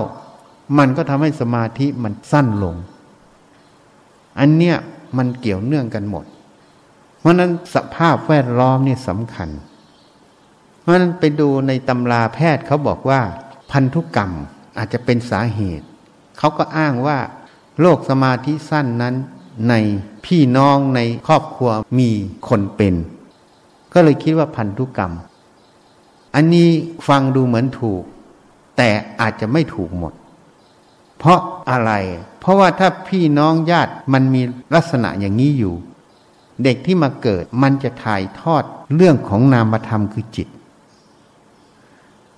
มันก็ทำให้สมาธิมันสั้นลง อันเนี้ยมันเกี่ยวเนื่องกันหมด เพราะนั้นสภาพแวดล้อมนี่สำคัญ เพราะนั้นไปดูในตำราแพทย์เขาบอกว่า พันธุกรรม อาจจะเป็นสาเหตุ เขาก็อ้างว่าโรคสมาธิสั้นนั้น ในพี่น้องในครอบครัวมีคนเป็น ก็เลยคิดว่าพันธุกรรม อันนี้ฟังดูเหมือนถูก แต่อาจจะไม่ถูกหมด เพราะอะไร เพราะว่าถ้าพี่น้องญาติมันมีลักษณะอย่างนี้อยู่ เด็กที่มาเกิดมันจะถ่ายทอดเรื่องของนามธรรมคือจิต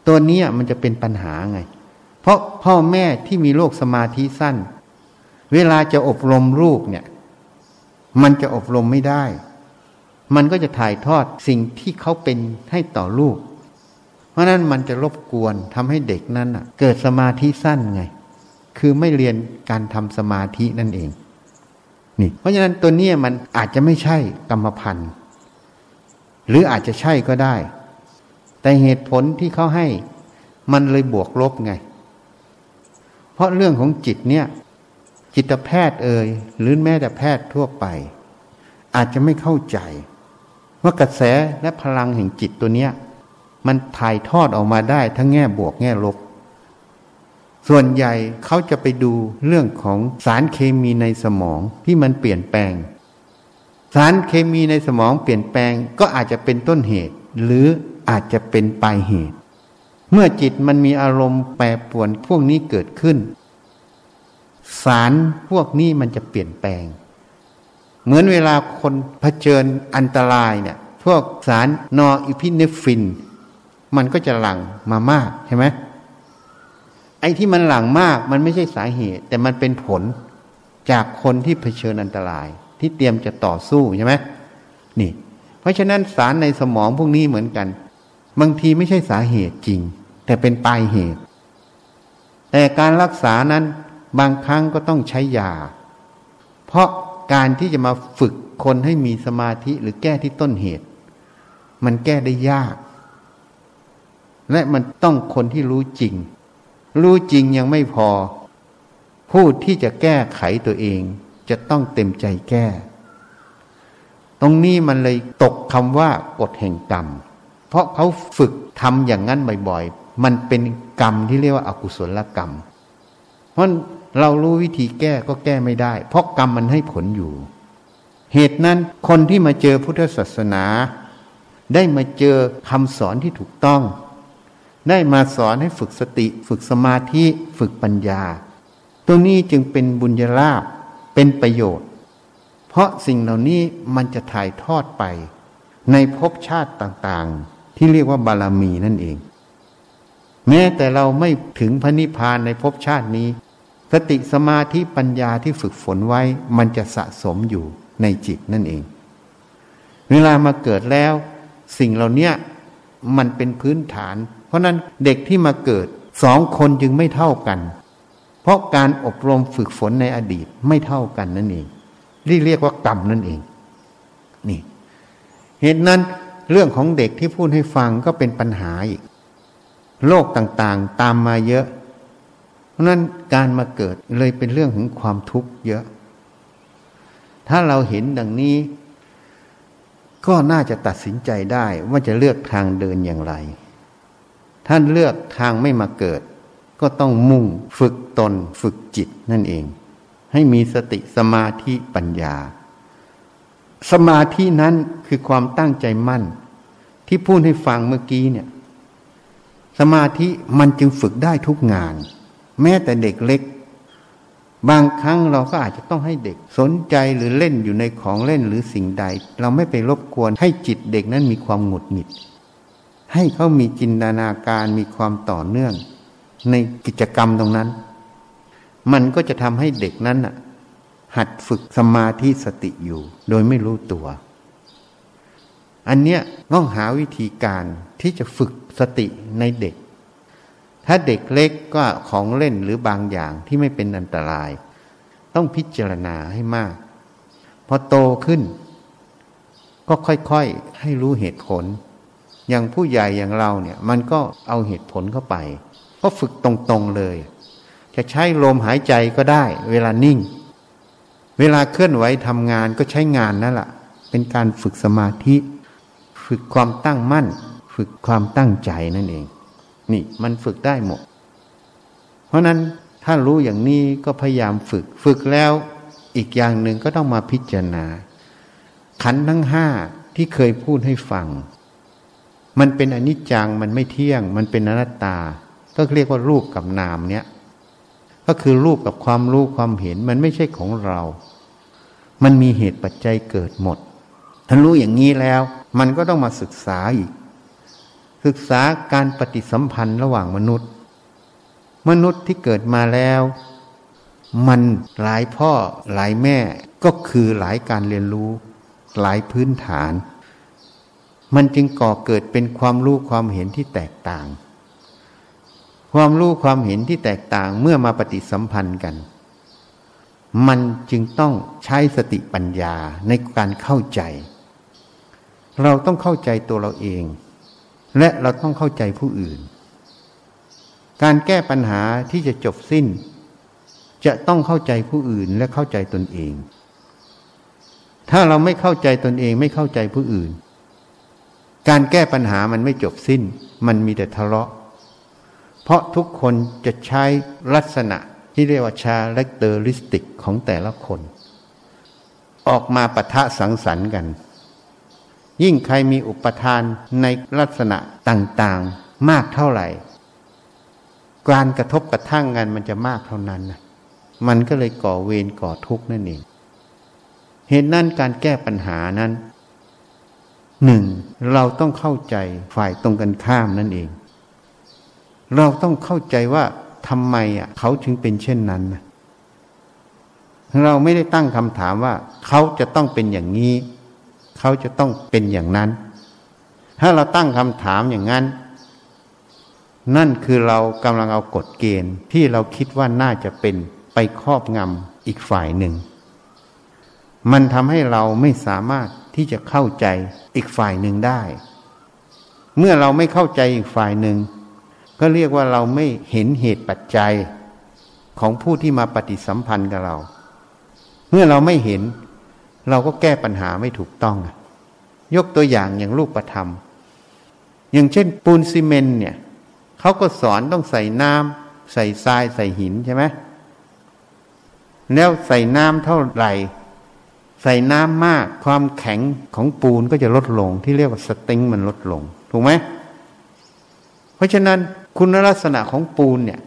ตัวนี้มันจะเป็นปัญหาไง เพราะพ่อแม่ที่มีโรคสมาธิสั้น เวลาจะอบรมลูกเนี่ย มันจะอบรมไม่ได้ มันก็จะถ่ายทอดสิ่งที่เขาเป็นให้ต่อลูก เพราะนั้นมันจะรบกวนทำให้เด็กนั้นเกิดสมาธิสั้นไง คือไม่เรียนการทำสมาธินั่นเองนี่เพราะฉะนั้นตัวนี้มันอาจจะไม่ใช่กรรมพันธุ์หรืออาจจะใช่ก็ได้ แต่เหตุผลที่เขาให้ มันเลยบวกลบไง เพราะเรื่องของจิตเนี่ย จิตแพทย์เอ่ยหรือแม้แต่แพทย์ทั่วไป อาจจะไม่เข้าใจ ว่ากระแสและพลังแห่งจิตตัวเนี้ย มันถ่ายทอดออกมาได้ทั้งแง่บวกแง่ลบ ส่วนใหญ่เขาจะไปดูเรื่องของสารเคมีในสมองที่มันเปลี่ยนแปลง สารเคมีในสมองเปลี่ยนแปลงก็อาจจะเป็นต้นเหตุ หรืออาจจะเป็นปลายเหตุ เมื่อจิตมันมีอารมณ์แปรปรวนพวกนี้เกิดขึ้น สารพวกนี้มันจะเปลี่ยนแปลง เหมือนเวลาคนเผชิญอันตรายเนี่ย พวกสารนออิพิเนฟิน มันก็จะหลั่งมามากใช่ไหมไอ้ที่มันหลั่งมากมันไม่ใช่สาเหตุ แต่มันเป็นผลจากคนที่เผชิญอันตราย ที่เตรียมจะต่อสู้ใช่ไหมนี่ เพราะฉะนั้นสารในสมองพวกนี้เหมือนกัน บางทีไม่ใช่สาเหตุจริง แต่เป็นปลายเหตุ แต่การรักษานั้นบางครั้งก็ต้องใช้ยา เพราะการที่จะมาฝึกคนให้มีสมาธิหรือแก้ที่ต้นเหตุ มันแก้ได้ยาก และมันต้องคนที่รู้จริง รู้จริงยังไม่พอ ผู้ที่จะแก้ไขตัวเองจะต้องเต็มใจแก้ ตรงนี้มันเลยตกคำว่ากฎแห่งกรรม เพราะเขาฝึกทำอย่างนั้นบ่อยๆ มันเป็นกรรมที่เรียกว่าอากุศลกรรม เพราะเรารู้วิธีแก้ก็แก้ไม่ได้ เพราะกรรมมันให้ผลอยู่ เหตุนั้นคนที่มาเจอพุทธศาสนา ได้มาเจอคำสอนที่ถูกต้อง ได้มาสอนให้ฝึกสติ ฝึกสมาธิฝึกปัญญา ตรงนี้จึงเป็นบุญญาลาภเป็นประโยชน์ เพราะสิ่งเหล่านี้มันจะถ่ายทอดไปในภพชาติต่างๆ ที่เรียกว่าบารมีนั่นเอง แม้แต่เราไม่ถึงพระนิพพานในภพชาตินี้ สติสมาธิปัญญาที่ฝึกฝนไว้ มันจะสะสมอยู่ในจิตนั่นเอง เวลามาเกิดแล้ว สิ่งเหล่านี้มันเป็นพื้นฐาน เพราะนั้นเด็กที่มาเกิดสองคนจึงไม่เท่ากัน เพราะการอบรมฝึกฝนในอดีตไม่เท่ากันนั่นเองที่เรียกว่ากรรมนั่นเอง นี่เหตุนั้น เรื่องของเด็กที่พูดให้ฟังก็เป็นปัญหาอีก โลกต่างๆตามมาเยอะ เพราะนั้นการมาเกิดเลยเป็นเรื่องของความทุกข์เยอะ ถ้าเราเห็นดังนี้ ก็น่าจะตัดสินใจได้ว่าจะเลือกทางเดินอย่างไร ท่านเลือกทางไม่มาเกิด ก็ต้องมุ่งฝึกตนฝึกจิตนั่นเอง ให้มีสติสมาธิปัญญา สมาธินั้นคือความตั้งใจมั่น ที่พูดให้ฟังเมื่อกี้เนี่ย สมาธิมันจึงฝึกได้ทุกงาน แม้แต่เด็กเล็ก บางครั้งเราก็อาจจะต้องให้เด็กสนใจหรือเล่นอยู่ในของเล่นหรือสิ่งใด เราไม่ไปรบกวนให้จิตเด็กนั้นมีความหงุดหงิด ให้เขามีจินตนาการมีความต่อเนื่อง ในกิจกรรมตรงนั้น มันก็จะทำให้เด็กนั้น หัดฝึกสมาธิสติอยู่ โดยไม่รู้ตัว อันเนี้ยต้องหาวิธีการที่จะฝึกสติในเด็ก ถ้าเด็กเล็กก็ของเล่นหรือบางอย่างที่ไม่เป็นอันตราย ต้องพิจารณาให้มาก พอโตขึ้น ก็ค่อยๆให้รู้เหตุผล อย่างผู้ใหญ่อย่างเราเนี่ย มันก็เอาเหตุผลเข้าไป ก็ฝึกตรงๆเลย จะใช้ลมหายใจก็ได้ เวลานิ่ง เวลาเคลื่อนไหวทำงานก็ใช้งานนั่นแหละเป็นการฝึกสมาธิ ฝึกความตั้งมั่น ฝึกความตั้งใจนั่นเอง นี่มันฝึกได้หมด เพราะนั้นถ้ารู้อย่างนี้ก็พยายามฝึก ฝึกแล้วอีกอย่างหนึ่งก็ต้องมาพิจารณา ขันทั้งห้าที่เคยพูดให้ฟัง มันเป็นอนิจจังมันไม่เที่ยง มันเป็นอนัตตา ก็เรียกว่ารูปกับนามเนี้ย ก็คือรูปกับความรู้ความเห็นมันไม่ใช่ของเรา มันมีเหตุปัจจัยเกิดหมดถ้ารู้อย่างนี้แล้ว มันก็ต้องมาศึกษาอีก ศึกษาการปฏิสัมพันธ์ระหว่างมนุษย์ มนุษย์ที่เกิดมาแล้ว มันหลายพ่อหลายแม่ก็คือหลายการเรียนรู้ หลายพื้นฐาน มันจึงก่อเกิดเป็นความรู้ความเห็นที่แตกต่าง ความรู้ความเห็นที่แตกต่างเมื่อมาปฏิสัมพันธ์กัน มันจึงต้องใช้สติปัญญาในการเข้าใจ เราต้องเข้าใจตัวเราเอง และเราต้องเข้าใจผู้อื่น การแก้ปัญหาที่จะจบสิ้น จะต้องเข้าใจผู้อื่นและเข้าใจตนเอง ถ้าเราไม่เข้าใจตนเองไม่เข้าใจผู้อื่น การแก้ปัญหามันไม่จบสิ้น มันมีแต่ทะเลาะ เพราะทุกคนจะใช้ลักษณะที่เรียกว่าชาเลกเตอริสติกของแต่ละคน ออกมาปะทะสังสรรค์กัน ยิ่งใครมีอุปทานในลักษณะต่างๆมากเท่าไหร่ การกระทบกระทั่งกันมันจะมากเท่านั้นนะมันก็เลยก่อเวรก่อทุกข์นั่นเองเหตุนั้นการแก้ปัญหานั้นหนึ่งเราต้องเข้าใจฝ่ายตรงกันข้ามนั่นเอง เราต้องเข้าใจว่าทำไมอะเขาถึงเป็นเช่นนั้น เราไม่ได้ตั้งคำถามว่า เขาจะต้องเป็นอย่างนี้ เขาจะต้องเป็นอย่างนั้น ถ้าเราตั้งคำถามอย่างนั้น นั่นคือเรากำลังเอากฎเกณฑ์ที่เราคิดว่าน่าจะเป็นไปครอบงำอีกฝ่ายหนึ่ง มันทำให้เราไม่สามารถที่จะเข้าใจอีกฝ่ายหนึ่งได้ เมื่อเราไม่เข้าใจอีกฝ่ายหนึ่ง ก็เรียกว่าเราไม่เห็นเหตุปัจจัยของผู้ที่มาปฏิสัมพันธ์กับเรา เมื่อเราไม่เห็น เราก็แก้ปัญหาไม่ถูกต้อง ยกตัวอย่างอย่างรูปธรรม อย่างเช่น ปูนซีเมนเนี่ยเขาก็สอนต้องใส่น้ำใส่ทรายใส่หินใช่ไหมแล้วใส่น้ำเท่าไหร่ ใส่น้ำมากความแข็งของปูนก็จะลดลง ที่เรียกว่าสติงมันลดลง ถูกไหมเพราะฉะนั้น คุณลักษณะของปูนเนี่ย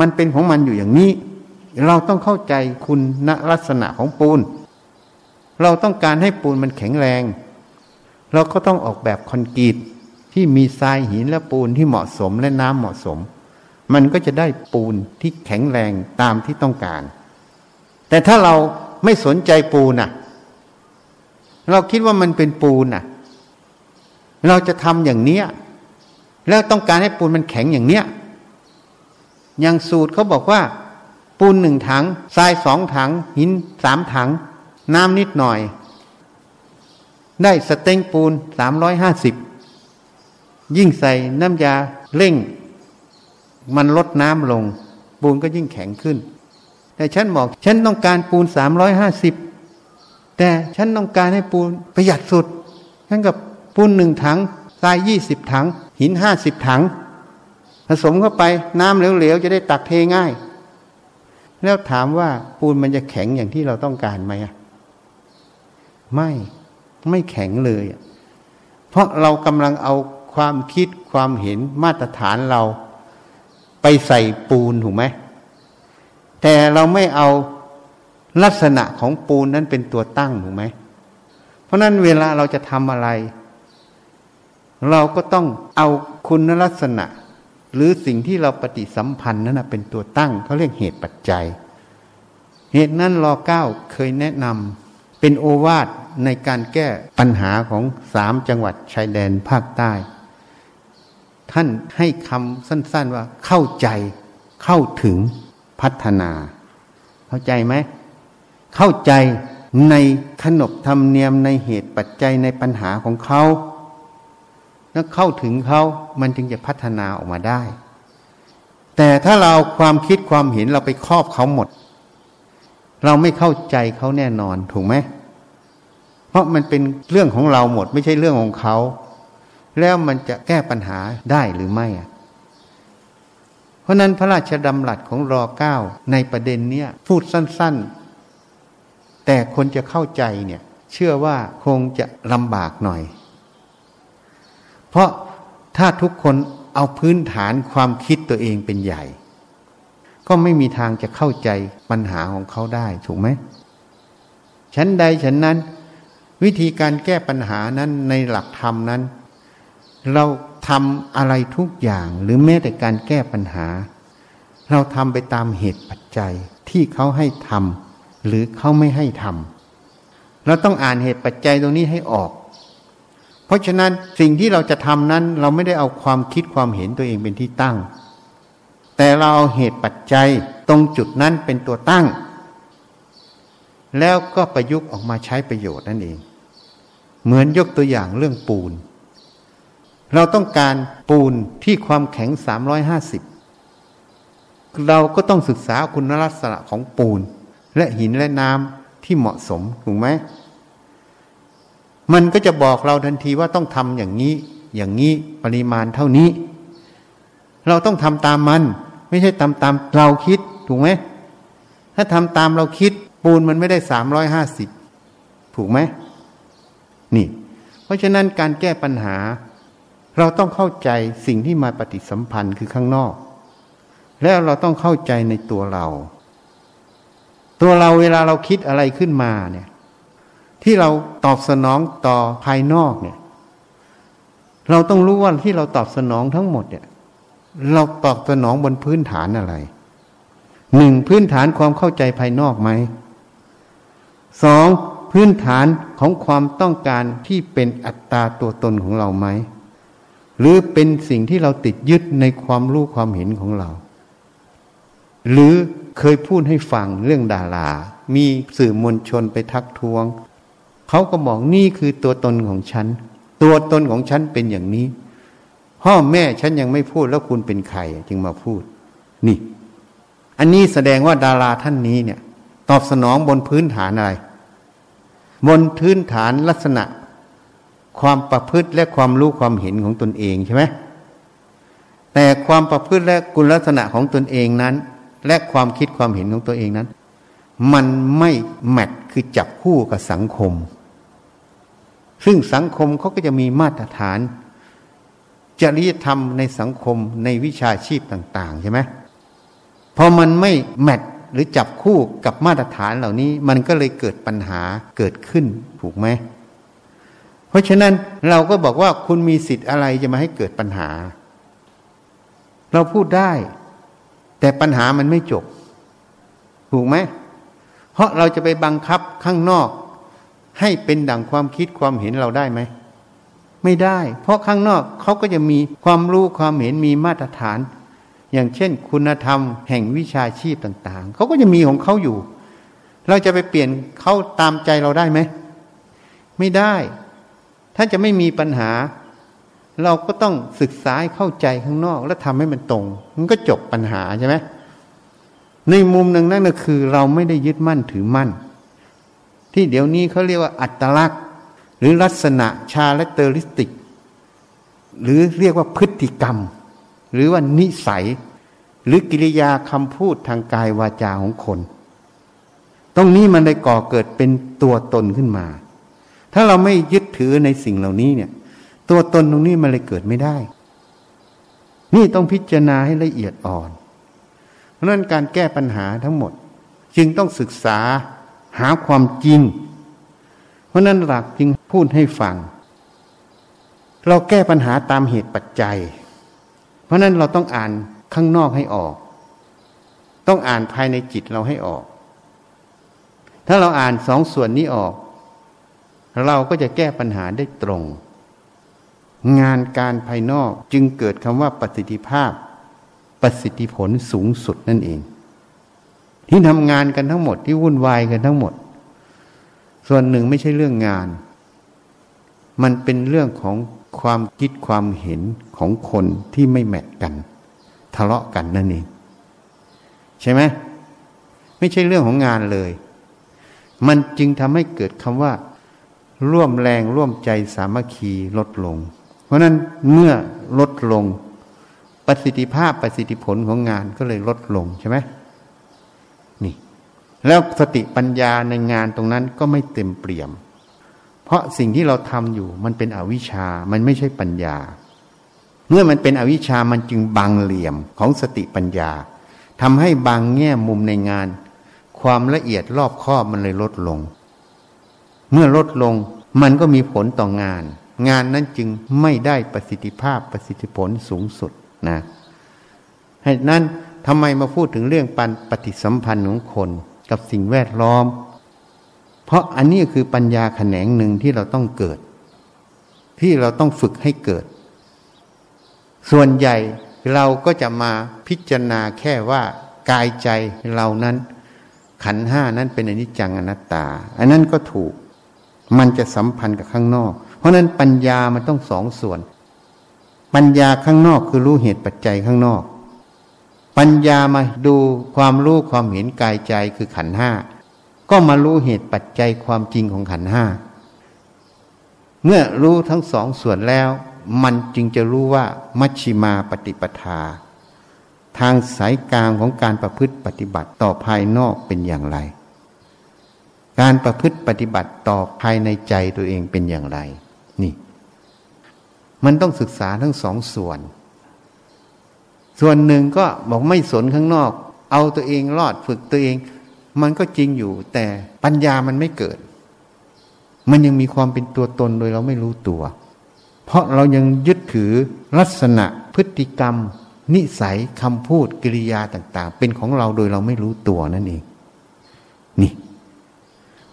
มันเป็นของมันอยู่อย่างนี้ เราต้องเข้าใจคุณลักษณะของปูน เราต้องการให้ปูนมันแข็งแรง เราก็ต้องออกแบบคอนกรีตที่มีทรายหินและปูนที่เหมาะสมและน้ำเหมาะสม มันก็จะได้ปูนที่แข็งแรงตามที่ต้องการ แต่ถ้าเราไม่สนใจปูนน่ะ เราคิดว่ามันเป็นปูนน่ะ เราจะทำอย่างเนี้ย แล้วต้องการให้ปูนมันแข็งอย่างเนี้ยอย่างสูตรเขาบอกว่า ปูนหนึ่งถังทรายสองถัง หินสามถัง น้ำนิดหน่อย ได้สเต็งปูนสามร้อยห้าสิบยิ่งใส่น้ำยาเร่ง มันลดน้ำลง ปูนก็ยิ่งแข็งขึ้น แต่ฉันบอกฉันต้องการปูนสามร้อยห้าสิบแต่ฉันต้องการให้ปูนประหยัดสุดฉันกับปูนหนึ่งถัง ทรายยี่สิบถัง หินห้าสิบถัง ผสมเข้าไปน้ำเหลวๆ จะได้ตักเทง่าย แล้วถามว่าปูนมันจะแข็งอย่างที่เราต้องการไหมอะไม่ไม่แข็งเลย เพราะเรากำลังเอาความคิดความเห็นมาตรฐานเรา ไปใส่ปูนถูกไหม แต่เราไม่เอาลักษณะของปูนนั้นเป็นตัวตั้งถูกไหม เพราะนั้นเวลาเราจะทำอะไร เราก็ต้องเอาคุณลักษณะ หรือสิ่งที่เราปฏิสัมพันธ์นั้นเป็นตัวตั้งเขาเรียกเหตุปัจจัย เหตุนั้นรอเก้าเคยแนะนำเป็นโอวาทในการแก้ปัญหาของสามจังหวัดชายแดนภาคใต้ ท่านให้คำสั้น ๆว่าเข้าใจเข้าถึงพัฒนา เข้าใจไหม เข้าใจในขนบธรรมเนียมในเหตุปัจจัยในปัญหาของเขา แล้วเข้าถึงเขามันจึงจะพัฒนาออกมาได้ แต่ถ้าเราความคิดความเห็นเราไปครอบเขาหมด เราไม่เข้าใจเขาแน่นอนถูกไหมเพราะมันเป็นเรื่องของเราหมด ไม่ใช่เรื่องของเขา แล้วมันจะแก้ปัญหาได้หรือไม่อะเพราะราะนั้นพระราชดำรัสของรอเก้าในประเด็นเนี้ยพูดสั้น ๆ แต่คนจะเข้าใจเนี่ย เชื่อว่าคงจะลำบากหน่อย เพราะถ้าทุกคนเอาพื้นฐานความคิดตัวเองเป็นใหญ่ ก็ไม่มีทางจะเข้าใจปัญหาของเขาได้ถูกไหมฉันใดฉันนั้น วิธีการแก้ปัญหานั้นในหลักธรรมนั้น เราทำอะไรทุกอย่างหรือแม้แต่การแก้ปัญหา เราทำไปตามเหตุปัจจัยที่เขาให้ทำหรือเขาไม่ให้ทำเราต้องอ่านเหตุปัจจัยตรงนี้ให้ออก เพราะฉะนั้นสิ่งที่เราจะทำนั้น เราไม่ได้เอาความคิดความเห็นตัวเองเป็นที่ตั้ง แต่เราเอาเหตุปัจจัยตรงจุดนั้นเป็นตัวตั้ง แล้วก็ประยุกต์ออกมาใช้ประโยชน์นั่นเอง เหมือนยกตัวอย่างเรื่องปูน เราต้องการปูนที่ความแข็ง 350 เราก็ต้องศึกษาคุณลักษณะของปูน และหินและน้ำที่เหมาะสมถูกไหม มันก็จะบอกเราทันทีว่าต้องทำอย่างนี้ อย่างนี้ปริมาณเท่านี้ เราต้องทำตามมัน ไม่ใช่ตามตามเราคิดถูกไหมถ้าทำตามเราคิด ปูนมันไม่ได้สามร้อยห้าสิบถูกไหมนี่ เพราะฉะนั้นการแก้ปัญหา เราต้องเข้าใจสิ่งที่มาปฏิสัมพันธ์คือข้างนอก แล้วเราต้องเข้าใจในตัวเรา ตัวเราเวลาเราคิดอะไรขึ้นมาเนี่ย ที่เราตอบสนองต่อภายนอกเนี่ย เราต้องรู้ว่าที่เราตอบสนองทั้งหมดเนี่ย เราตอบสนองบนพื้นฐานอะไรหนึ่งพื้นฐานความเข้าใจภายนอกไหมสองพื้นฐานของความต้องการที่เป็นอัตตาตัวตนของเราไหมหรือเป็นสิ่งที่เราติดยึดในความรู้ความเห็นของเรา หรือเคยพูดให้ฟังเรื่องดารา มีสื่อมวลชนไปทักท้วง เขาก็บอกนี่คือตัวตนของฉัน ตัวตนของฉันเป็นอย่างนี้ พ่อแม่ฉันยังไม่พูดแล้วคุณเป็นใครจึงมาพูด นี่ อันนี้แสดงว่าดาราท่านนี้เนี่ย ตอบสนองบนพื้นฐานอะไร บนพื้นฐานลักษณะ ความประพฤติและความรู้ความเห็นของตนเองใช่ไหมแต่ความประพฤติและกุลลักษณะของตนเองนั้น และความคิดความเห็นของตัวเองนั้น มันไม่แมทคือจับคู่กับสังคม ซึ่งสังคมเขาก็จะมีมาตรฐาน จริยธรรมในสังคมในวิชาชีพต่าง ๆ ใช่ไหมพอมันไม่แมทหรือจับคู่กับมาตรฐานเหล่านี้ มันก็เลยเกิดปัญหาเกิดขึ้นถูกไหมเพราะฉะนั้นเราก็บอกว่าคุณมีสิทธิ์อะไรจะมาให้เกิดปัญหา เราพูดได้ แต่ปัญหามันไม่จบ ถูกไหมเพราะเราจะไปบังคับข้างนอก ให้เป็นดั่งความคิดความเห็นเราได้ไหม ไม่ได้ เพราะข้างนอกเขาก็จะมีความรู้ความเห็นมีมาตรฐาน อย่างเช่น คุณธรรมแห่งวิชาชีพต่างๆ เขาก็จะมีของเขาอยู่ เราจะไปเปลี่ยนเขาตามใจเราได้ไหม ไม่ได้ ถ้าจะไม่มีปัญหา เราก็ต้องศึกษาเข้าใจข้างนอก แล้วทำให้มันตรง มันก็จบปัญหาใช่ไหมในมุมหนึ่งนั่นก็คือเราไม่ได้ยึดมั่นถือมั่น ที่เดี๋ยวนี้เขาเรียกว่าอัตลักษณ์ หรือลักษณะชาและเตอริสติก หรือเรียกว่าพฤติกรรม หรือว่านิสัย หรือกิริยาคำพูดทางกายวาจาของคน ตรงนี้มันเลยก่อเกิดเป็นตัวตนขึ้นมา ถ้าเราไม่ยึดถือในสิ่งเหล่านี้เนี่ย ตัวตนตรงนี้มันเลยเกิดไม่ได้ นี่ต้องพิจารณาให้ละเอียดอ่อน เพราะนั้นการแก้ปัญหาทั้งหมด จึงต้องศึกษา หาความจริง เพราะนั้นหลักจึงพูดให้ฟัง เราแก้ปัญหาตามเหตุปัจจัย เพราะนั้นเราต้องอ่านข้างนอกให้ออก ต้องอ่านภายในจิตเราให้ออก ถ้าเราอ่านสองส่วนนี้ออก เราก็จะแก้ปัญหาได้ตรง งานการภายนอกจึงเกิดคำว่าประสิทธิภาพ ประสิทธิผลสูงสุดนั่นเอง ที่ทำงานกันทั้งหมดที่วุ่นวายกันทั้งหมด ส่วนหนึ่งไม่ใช่เรื่องงาน มันเป็นเรื่องของความคิดความเห็นของคนที่ไม่แมทกัน ทะเลาะกันนั่นเองใช่ไหมไม่ใช่เรื่องของงานเลย มันจึงทำให้เกิดคำว่า ร่วมแรงร่วมใจสามัคคีลดลง เพราะนั้นเมื่อลดลงประสิทธิภาพประสิทธิผลของงานก็เลยลดลงใช่ไหม แล้วสติปัญญาในงานตรงนั้นก็ไม่เต็มเปี่ยม เพราะสิ่งที่เราทำอยู่มันเป็นอวิชชา มันไม่ใช่ปัญญา เมื่อมันเป็นอวิชชามันจึงบังเหลี่ยมของสติปัญญาทำให้บางแง่มุมในงาน ความละเอียดรอบคอบมันเลยลดลง เมื่อลดลงมันก็มีผลต่องาน งานนั้นจึงไม่ได้ประสิทธิภาพประสิทธิผลสูงสุดนะเหตุนั้นทำไมมาพูดถึงเรื่องปันปฏิสัมพันธ์ของคน กับสิ่งแวดล้อม เพราะอันนี้คือปัญญาแขนงหนึ่งที่เราต้องเกิด ที่เราต้องฝึกให้เกิด ส่วนใหญ่เราก็จะมาพิจารณาแค่ว่ากายใจเรานั้น ขันห้านั้นเป็นอนิจจังอนัตตา อันนั้นก็ถูก มันจะสัมพันธ์กับข้างนอก เพราะนั้นปัญญามันต้องสองส่วน ปัญญาข้างนอกคือรู้เหตุปัจจัยข้างนอก ปัญญามาดูความรู้ความเห็นกายใจคือขันห้าก็มารู้เหตุปัจจัยความจริงของขันห้าเมื่อรู้ทั้งสองส่วนแล้ว มันจึงจะรู้ว่ามัชชิมาปฏิปทา ทางสายกลางของการประพฤติปฏิบัติต่อภายนอกเป็นอย่างไร การประพฤติปฏิบัติต่อภายในใจตัวเองเป็นอย่างไร นี่ มันต้องศึกษาทั้งสองส่วน ส่วนหนึ่งก็บอกไม่สนข้างนอก เอาตัวเองรอดฝึกตัวเอง มันก็จริงอยู่ แต่ปัญญามันไม่เกิด มันยังมีความเป็นตัวตนโดยเราไม่รู้ตัว เพราะเรายังยึดถือลักษณะพฤติกรรม นิสัยคำพูดกิริยาต่าง ๆ เป็นของเราโดยเราไม่รู้ตัวนั่นเอง นี่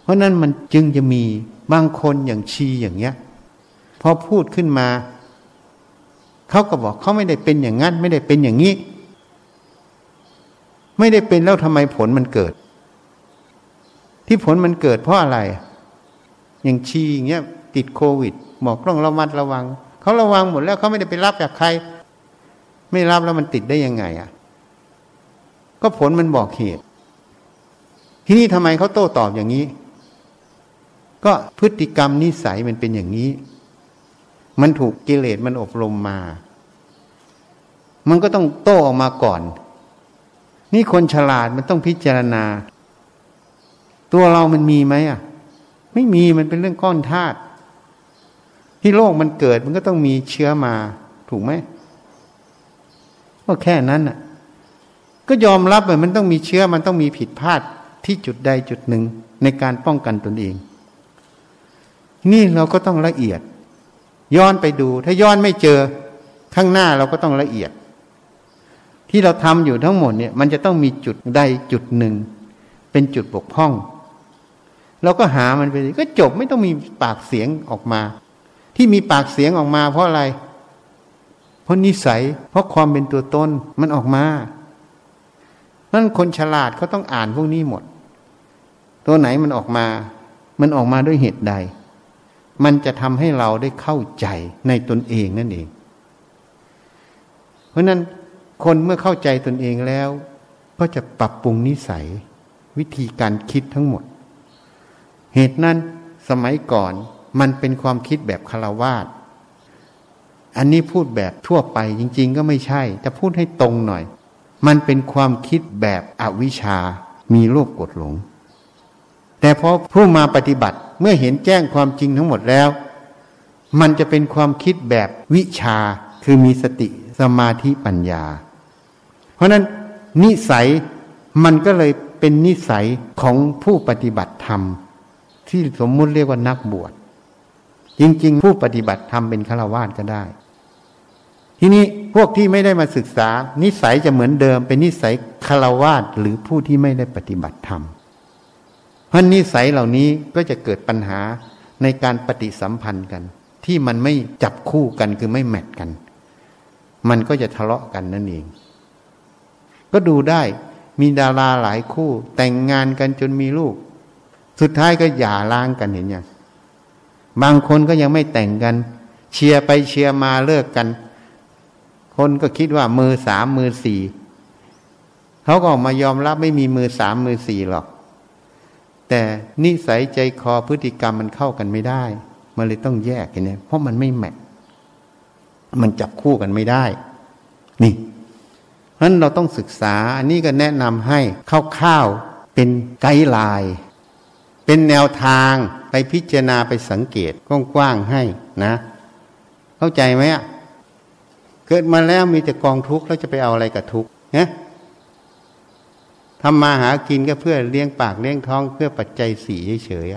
เพราะนั้นมันจึงจะมีบางคนอย่างชีอย่างเงี้ยพอพูดขึ้นมา เขาก็บอกเขาไม่ได้เป็นอย่างนั้น ไม่ได้เป็นอย่างนี้ ไม่ได้เป็นแล้วทำไมผลมันเกิด ที่ผลมันเกิดเพราะอะไร อย่างชีอย่างเงี้ยติดโควิดบอกต้องระมัดระวัง เขาระวังหมดแล้วเขาไม่ได้ไปรับจากใคร ไม่รับแล้วมันติดได้ยังไงอะ ก็ผลมันบอกเหตุ ที่นี่ทำไมเขาโต้ตอบอย่างนี้ ก็พฤติกรรมนิสัยมันเป็นอย่างนี้ มันถูกกิเลสมันอบรมมา มันก็ต้องโต้ออกมาก่อน นี่คนฉลาดมันต้องพิจารณา ตัวเรามันมีไหมอะ ไม่มีมันเป็นเรื่องก้อนธาตุที่โลกมันเกิดมันก็ต้องมีเชื้อมา ถูกไหมก็แค่นั้นน่ะ ก็ยอมรับเลยมันต้องมีเชื้อมันต้องมีผิดพลาดที่จุดใดจุดหนึ่งในการป้องกันตนเอง นี่เราก็ต้องละเอียด ย้อนไปดู ถ้าย้อนไม่เจอข้างหน้าเราก็ต้องละเอียด ที่เราทำอยู่ทั้งหมดเนี่ย มันจะต้องมีจุดใดจุดหนึ่ง เป็นจุดบกพร่อง เราก็หามันไปก็จบไม่ต้องมีปากเสียงออกมา ที่มีปากเสียงออกมา เพราะอะไร เพราะนิสัย เพราะความเป็นตัวตนมันออกมานั่นคนฉลาดเขาต้องอ่านพวกนี้หมด ตัวไหนมันออกมา มันออกมาด้วยเหตุใด มันจะทำให้เราได้เข้าใจในตนเองนั่นเอง เพราะนั้นคนเมื่อเข้าใจตนเองแล้ว ก็จะปรับปรุงนิสัย วิธีการคิดทั้งหมด เหตุนั้นสมัยก่อนมันเป็นความคิดแบบคารวาสอันนี้พูดแบบทั่วไปจริง ๆ ก็ไม่ใช่ จะพูดให้ตรงหน่อย มันเป็นความคิดแบบอวิชา มีโลภกดหลง แต่พอผู้มาปฏิบัติเมื่อเห็นแจ้งความจริงทั้งหมดแล้ว มันจะเป็นความคิดแบบวิชาคือมีสติสมาธิปัญญา เพราะนั้นนิสัยมันก็เลยเป็นนิสัยของผู้ปฏิบัติธรรม ที่สมมุติเรียกว่านักบวช จริง ๆ ผู้ปฏิบัติทำเป็นฆราวาสก็ได้ ทีนี้พวกที่ไม่ได้มาศึกษา นิสัยจะเหมือนเดิม เป็นนิสัยฆราวาสหรือผู้ที่ไม่ได้ปฏิบัติธรรม เพราะนิสัยเหล่านี้ก็จะเกิดปัญหาในการปฏิสัมพันธ์กัน ที่มันไม่จับคู่กันคือไม่แมทกัน มันก็จะทะเลาะกันนั่นเอง ก็ดูได้มีดาราหลายคู่ แต่งงานกันจนมีลูก สุดท้ายก็หย่าร้างกันเห็นยังบางคนก็ยังไม่แต่งกัน เชียร์ไปเชียร์มาเลิกกัน คนก็คิดว่ามือสามมือสี่เขาก็ออกมายอมรับไม่มีมือสามมือสี่หรอก แต่นิสัยใจคอพฤติกรรมมันเข้ากันไม่ได้ มันเลยต้องแยกกันเนี่ยเพราะมันไม่แมทมันจับคู่กันไม่ได้ นี่เพราะนั้นเราต้องศึกษา อันนี้ก็แนะนำให้คร่าวๆเป็นไกด์ไลน์เป็นแนวทางไปพิจารณาไปสังเกตกว้างๆให้นะ เข้าใจไหมอะเกิดมาแล้วมีแต่กองทุกข์แล้วจะไปเอาอะไรกับทุกข์เนี่ย ทำมาหากินก็เพื่อเลี้ยงปากเลี้ยงท้อง เพื่อปัจจัยสี่เฉย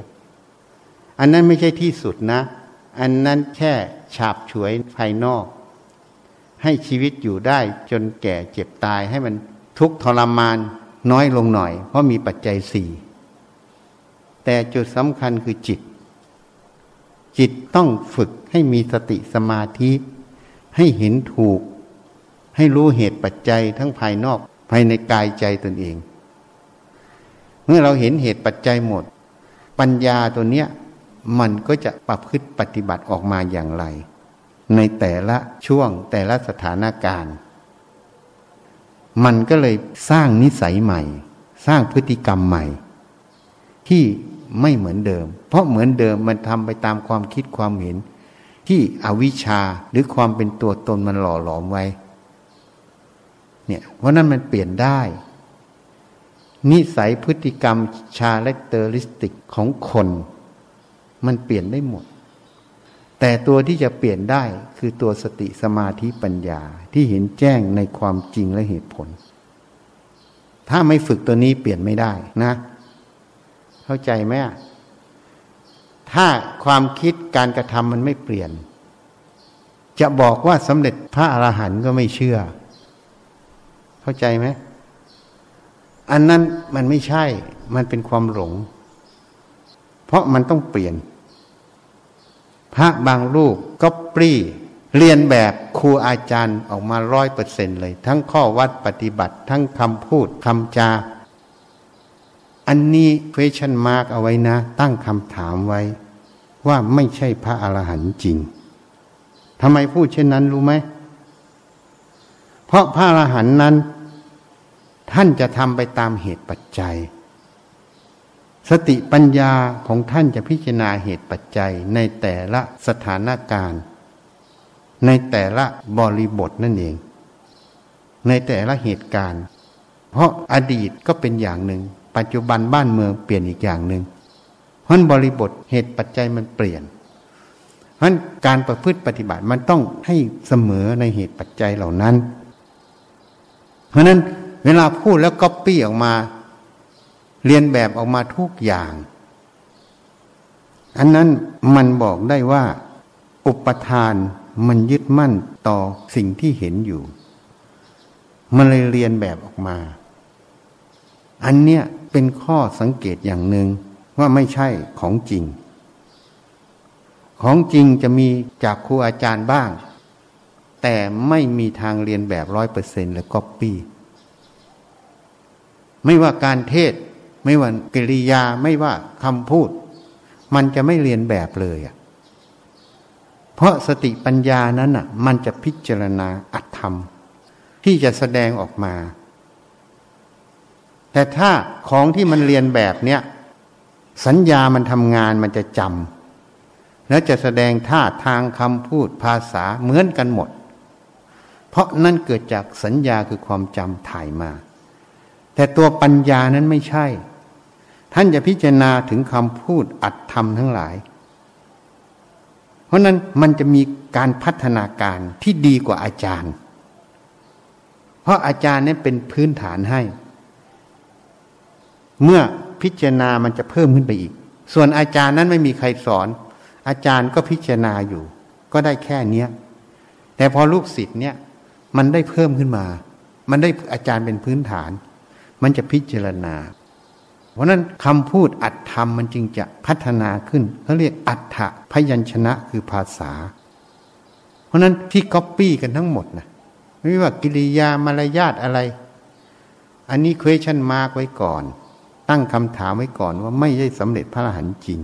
ๆอันนั้นไม่ใช่ที่สุดนะ อันนั้นแค่ฉาบฉวยภายนอก ให้ชีวิตอยู่ได้จนแก่เจ็บตายให้มันทุกข์ทรมานน้อยลงหน่อย เพราะมีปัจจัยสี่แต่จุดสำคัญคือจิต จิตต้องฝึกให้มีสติสมาธิ ให้เห็นถูก ให้รู้เหตุปัจจัยทั้งภายนอกภายในกายใจตนเอง มื่อเราเห็นเหตุปัจจัยหมด ปัญญาตัวเนี้ยมันก็จะประพฤติปฏิบัติออกมาอย่างไร ในแต่ละช่วงแต่ละสถานการณ์ มันก็เลยสร้างนิสัยใหม่ สร้างพฤติกรรมใหม่ ที่ไม่เหมือนเดิม เพราะเหมือนเดิมมันทำไปตามความคิดความเห็น ที่อวิชชาหรือความเป็นตัวตนมันหล่อหลอมไว้ เนี่ยเพราะนั้นมันเปลี่ยนได้ นิสัยพฤติกรรมชาเลเตอริสติกของคน มันเปลี่ยนได้หมด แต่ตัวที่จะเปลี่ยนได้คือตัวสติสมาธิปัญญาที่เห็นแจ้งในความจริงและเหตุผล ถ้าไม่ฝึกตัวนี้เปลี่ยนไม่ได้นะ เข้าใจไหมถ้าความคิดการกระทำมันไม่เปลี่ยน จะบอกว่าสำเร็จพระอรหันต์ก็ไม่เชื่อ เข้าใจไหม อันนั้นมันไม่ใช่ มันเป็นความหลง เพราะมันต้องเปลี่ยน พระบางรูปก็ปรี้เรียนแบบครูอาจารย์ออกมาร้อยเปอร์เซ็นเลย ทั้งข้อวัดปฏิบัติ ทั้งคำพูดคำจา อันนี้ question mark เอาไว้นะ ตั้งคำถามไว้ ว่าไม่ใช่พระอรหันต์จริงทำไมพูดเช่นนั้นรู้ไหม เพราะพระอรหันต์นั้น ท่านจะทำไปตามเหตุปัจจัย สติปัญญาของท่านจะพิจารณาเหตุปัจจัยในแต่ละสถานการณ์ ในแต่ละบริบทนั่นเอง ในแต่ละเหตุการณ์ เพราะอดีตก็เป็นอย่างหนึ่ง ปัจจุบันบ้านเมืองเปลี่ยนอีกอย่างหนึ่งเพราะบริบทเหตุปัจจัยมันเปลี่ยนเพราะการประพฤติปฏิบัติมันต้องให้เสมอในเหตุปัจจัยเหล่านั้น เพราะนั้น เวลาพูดแล้วก็ปี้ออกมา เรียนแบบออกมาทุกอย่าง อันนั้นมันบอกได้ว่า อุปทานมันยึดมั่นต่อสิ่งที่เห็นอยู่ มันเลยเรียนแบบออกมา อันเนี้ยเป็นข้อสังเกตอย่างหนึ่งว่าไม่ใช่ของจริง ของจริงจะมีจากครูอาจารย์บ้าง แต่ไม่มีทางเรียนแบบร้อยเปอร์เซ็นต์และก๊อปปี้ ไม่ว่าการเทศ ไม่ว่ากิริยาไม่ว่าคำพูด มันจะไม่เรียนแบบเลยอะเพราะสติปัญญานั้นอะ มันจะพิจารณาอัตธรรม ที่จะแสดงออกมา แต่ถ้าของที่มันเรียนแบบเนี้ยสัญญามันทำงานมันจะจำแล้วจะแสดงท่าทางคำพูดภาษาเหมือนกันหมด เพราะนั่นเกิดจากสัญญาคือความจำถ่ายมา แต่ตัวปัญญานั้นไม่ใช่ ท่านจะพิจารณาถึงคำพูดอัดทำทั้งหลาย เพราะนั้นมันจะมีการพัฒนาการที่ดีกว่าอาจารย์ เพราะอาจารย์นั้นเป็นพื้นฐานให้ เมื่อพิจารณามันจะเพิ่มขึ้นไปอีก ส่วนอาจารย์นั้นไม่มีใครสอน อาจารย์ก็พิจารณาอยู่ ก็ได้แค่เนี้ย แต่พอลูกศิษย์เนี่ย มันได้เพิ่มขึ้นมา มันได้อาจารย์เป็นพื้นฐาน มันจะพิจารณา เพราะนั้นคำพูดอัตธรรมมันจึงจะพัฒนาขึ้นเขาเรียกอัตถะพยัญชนะคือภาษา เพราะนั้นที่ก๊อปปี้กันทั้งหมดนะไม่ว่ากิริยามารยาทอะไร อันนี้ question mark ไว้ก่อน ตั้งคำถามไว้ก่อนว่าไม่ใช่สำเร็จพระอรหันต์จริง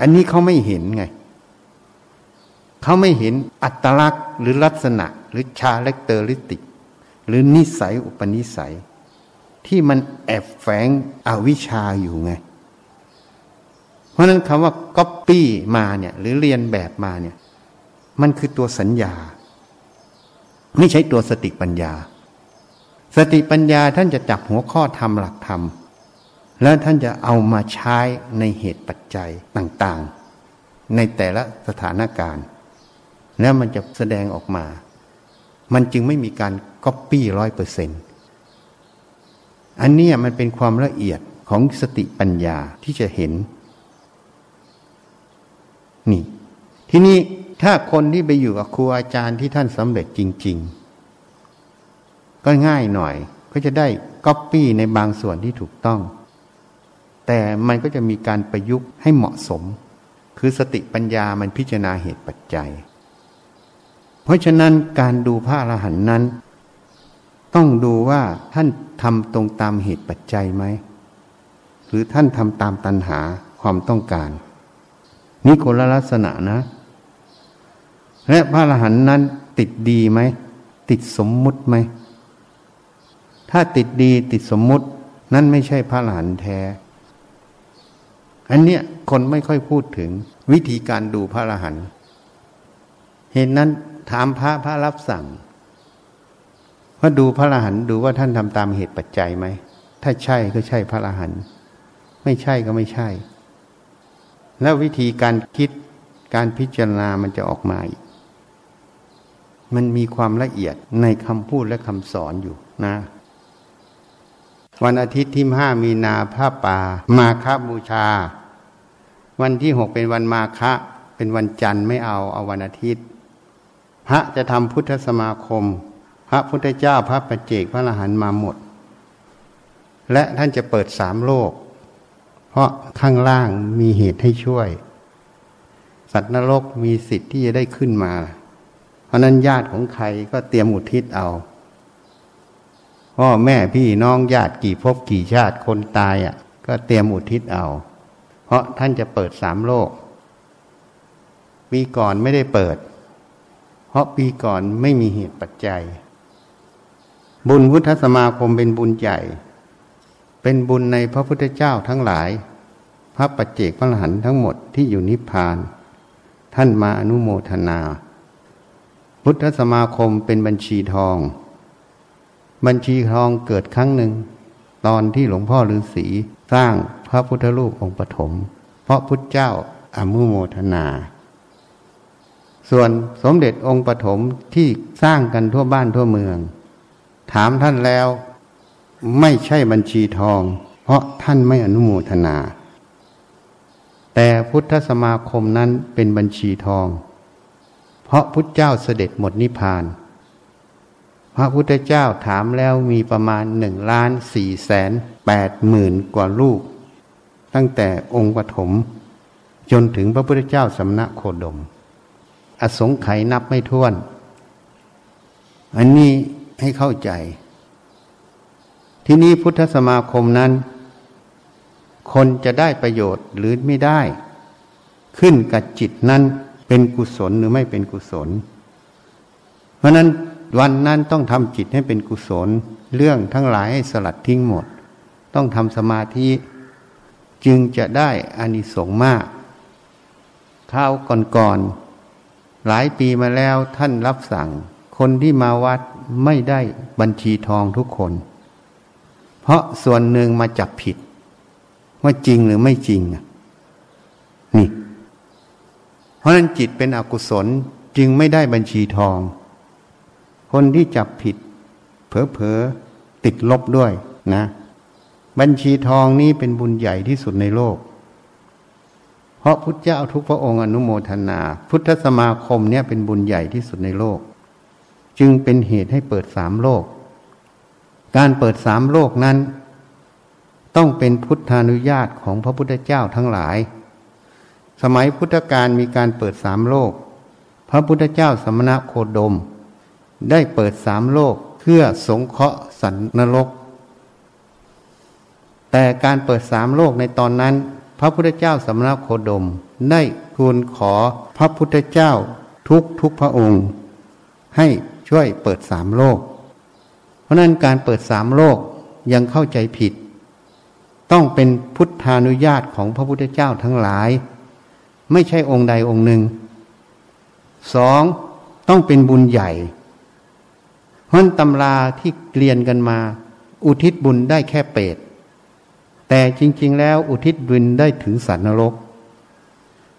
อันนี้เขาไม่เห็นไงเขาไม่เห็นอัตลักษณ์หรือลักษณะหรือ characteristic หรือนิสัยอุปนิสัย ที่มันแอบแฝงอวิชชาอยู่ไง เพราะนั้นคำว่าก๊อปปี้มาเนี่ย หรือเรียนแบบมาเนี่ย มันคือตัวสัญญา ไม่ใช่ตัวสติปัญญา สติปัญญาท่านจะจับหัวข้อธรรมหลักธรรม แล้วท่านจะเอามาใช้ในเหตุปัจจัยต่างๆ ในแต่ละสถานการณ์ แล้วมันจะแสดงออกมา มันจึงไม่มีการก๊อปปี้ร้อยเปอร์เซ็นต์ อันนี้มันเป็นความละเอียดของสติปัญญาที่จะเห็น นี่ ที่นี้ถ้าคนที่ไปอยู่กับครูอาจารย์ที่ท่านสำเร็จจริง ๆ ก็ง่ายหน่อย ก็จะได้ก๊อปปี้ในบางส่วนที่ถูกต้อง แต่มันก็จะมีการประยุกต์ให้เหมาะสม คือสติปัญญามันพิจารณาเหตุปัจจัย เพราะฉะนั้นการดูพระอรหันต์นั้น ต้องดูว่าท่านทำตรงตามเหตุปัจจัยไหม หรือท่านทำตามตัณหาความต้องการ นี่คนละลักษณะนะ และพระอรหันต์นั้นติดดีไหม ติดสมมุติไหม ถ้าติดดีติดสมมุติ นั่นไม่ใช่พระอรหันต์แท้ อันเนี้ยคนไม่ค่อยพูดถึงวิธีการดูพระอรหันต์เหตุนั้นถามพระพระรับสั่ง ว่าดูพระอรหันต์ดูว่าท่านทำตามเหตุปัจจัยไหม ถ้าใช่ก็ใช่พระอรหันต์ไม่ใช่ก็ไม่ใช่ แล้ววิธีการคิดการพิจารณามันจะออกมาอีก มันมีความละเอียดในคำพูดและคำสอนอยู่นะ วันอาทิตย์ที่ห้ามีนาผ้าป่า มาคบูชา วันที่หกเป็นวันมาคะ เป็นวันจันทร์ไม่เอาเอาวันอาทิตย์ พระจะทำพุทธสมาคม พระพุทธเจ้าพระปัจเจกพระอรหันต์มาหมด และท่านจะเปิดสามโลก เพราะข้างล่างมีเหตุให้ช่วย สัตว์นรกมีสิทธิ์ที่จะได้ขึ้นมา เพราะนั้นญาติของใครก็เตรียมอุทิศเอาพ่อแม่พี่น้องญาติกี่ภพกี่ชาติคนตายอะ ก็เตรียมอุทิศเอา เพราะท่านจะเปิดสามโลก ปีก่อนไม่ได้เปิด เพราะปีก่อนไม่มีเหตุปัจจัย บุญพุทธสมาคมเป็นบุญใหญ่ เป็นบุญในพระพุทธเจ้าทั้งหลาย พระปัจเจกพระหันทั้งหมดที่อยู่นิพพาน ท่านมาอนุโมทนา พุทธสมาคมเป็นบัญชีทอง บัญชีทองเกิดครั้งหนึ่ง ตอนที่หลวงพ่อฤาษีสร้างพระพุทธรูปองค์ปฐมเพราะพุทธเจ้าอมุโมทนา ส่วนสมเด็จองค์ปฐมที่สร้างกันทั่วบ้านทั่วเมือง ถามท่านแล้ว ไม่ใช่บัญชีทอง เพราะท่านไม่อนุโมทนา แต่พุทธสมาคมนั้นเป็นบัญชีทอง เพราะพุทธเจ้าเสด็จหมดนิพพาน พระพุทธเจ้าถามแล้วมีประมาณหนึ่งล้านสี่แสนแปดหมื่นกว่าลูก ตั้งแต่องค์ปฐมจนถึงพระพุทธเจ้าสำนักโคดม อสงไขยนับไม่ถ้วน อันนี้ ให้เข้าใจ ที่นี้พุทธสมาคมนั้น คนจะได้ประโยชน์หรือไม่ได้ ขึ้นกับจิตนั้นเป็นกุศลหรือไม่เป็นกุศล เพราะนั้นวันนั้นต้องทำจิตให้เป็นกุศล เรื่องทั้งหลายให้สลัดทิ้งหมด ต้องทำสมาธิจึงจะได้อานิสงส์มากข้าวก่อนๆหลายปีมาแล้วท่านรับสั่ง คนที่มาวัด ไม่ได้บัญชีทองทุกคน เพราะส่วนหนึ่งมาจับผิด ว่าจริงหรือไม่จริงนี่ เพราะนั้นจิตเป็นอกุศลจึงไม่ได้บัญชีทอง คนที่จับผิด เผลอๆติดลบด้วยนะ บัญชีทองนี้เป็นบุญใหญ่ที่สุดในโลกเพราะพุทธเจ้าทุกพระองค์อนุโมทนา พุทธสมาคมเนี่ยเป็นบุญใหญ่ที่สุดในโลก จึงเป็นเหตุให้เปิดสามโลก การเปิดสามโลกนั้น ต้องเป็นพุทธานุญาตของพระพุทธเจ้าทั้งหลาย สมัยพุทธกาลมีการเปิดสามโลก พระพุทธเจ้าสมณะโคดม ได้เปิดสามโลกเพื่อสงเคราะห์สันนรก แต่การเปิดสามโลกในตอนนั้น พระพุทธเจ้าสมณะโคดมได้ทูลขอพระพุทธเจ้าทุกทุกพระองค์ ให้ ช่วยเปิดสามโลก เพราะนั้นการเปิดสามโลกยังเข้าใจผิด ต้องเป็นพุทธานุญาตของพระพุทธเจ้าทั้งหลาย ไม่ใช่องค์ใดองค์หนึ่งสองต้องเป็นบุญใหญ่เพราะตำราที่เรียนกันมา อุทิศบุญได้แค่เปรตแต่จริง ๆ แล้วอุทิศบุญได้ถึงสัตว์นรก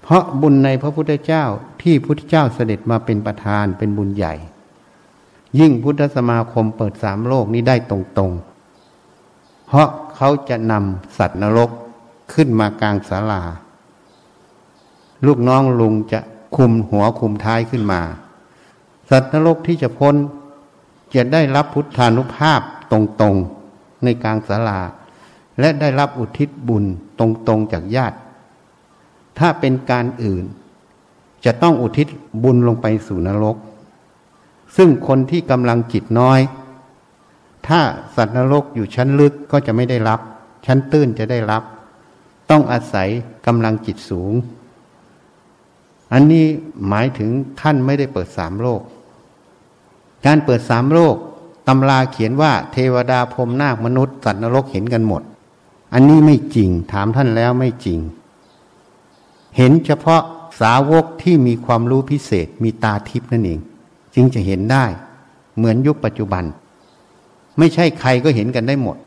เพราะบุญในพระพุทธเจ้าที่พุทธเจ้าเสด็จมาเป็นประธานเป็นบุญใหญ่ ยิ่งพุทธสมาคมเปิดสามโลกนี้ได้ตรงๆ เพราะเขาจะนำสัตว์นรกขึ้นมากลางศาลา ลูกน้องลุงจะคุมหัวคุมท้ายขึ้นมา สัตว์นรกที่จะพ้น จะได้รับพุทธานุภาพตรงๆในกลางศาลา และได้รับอุทิศบุญตรงๆจากญาติ ถ้าเป็นการอื่น จะต้องอุทิศบุญลงไปสู่นรก ซึ่งคนที่กำลังจิตน้อย ถ้าสัตว์นรกอยู่ชั้นลึกก็จะไม่ได้รับ ชั้นตื้นจะได้รับ ต้องอาศัยกำลังจิตสูง อันนี้หมายถึงท่านไม่ได้เปิดสามโลก การเปิดสามโลกตำราเขียนว่าเทวดาพรมนาคมนุษย์ สัตว์นรกเห็นกันหมด อันนี้ไม่จริงถามท่านแล้วไม่จริง เห็นเฉพาะสาวกที่มีความรู้พิเศษมีตาทิพนั่นเอง จึงจะเห็นได้ เหมือนยุคปัจจุบัน ไม่ใช่ใครก็เห็นกันได้หมด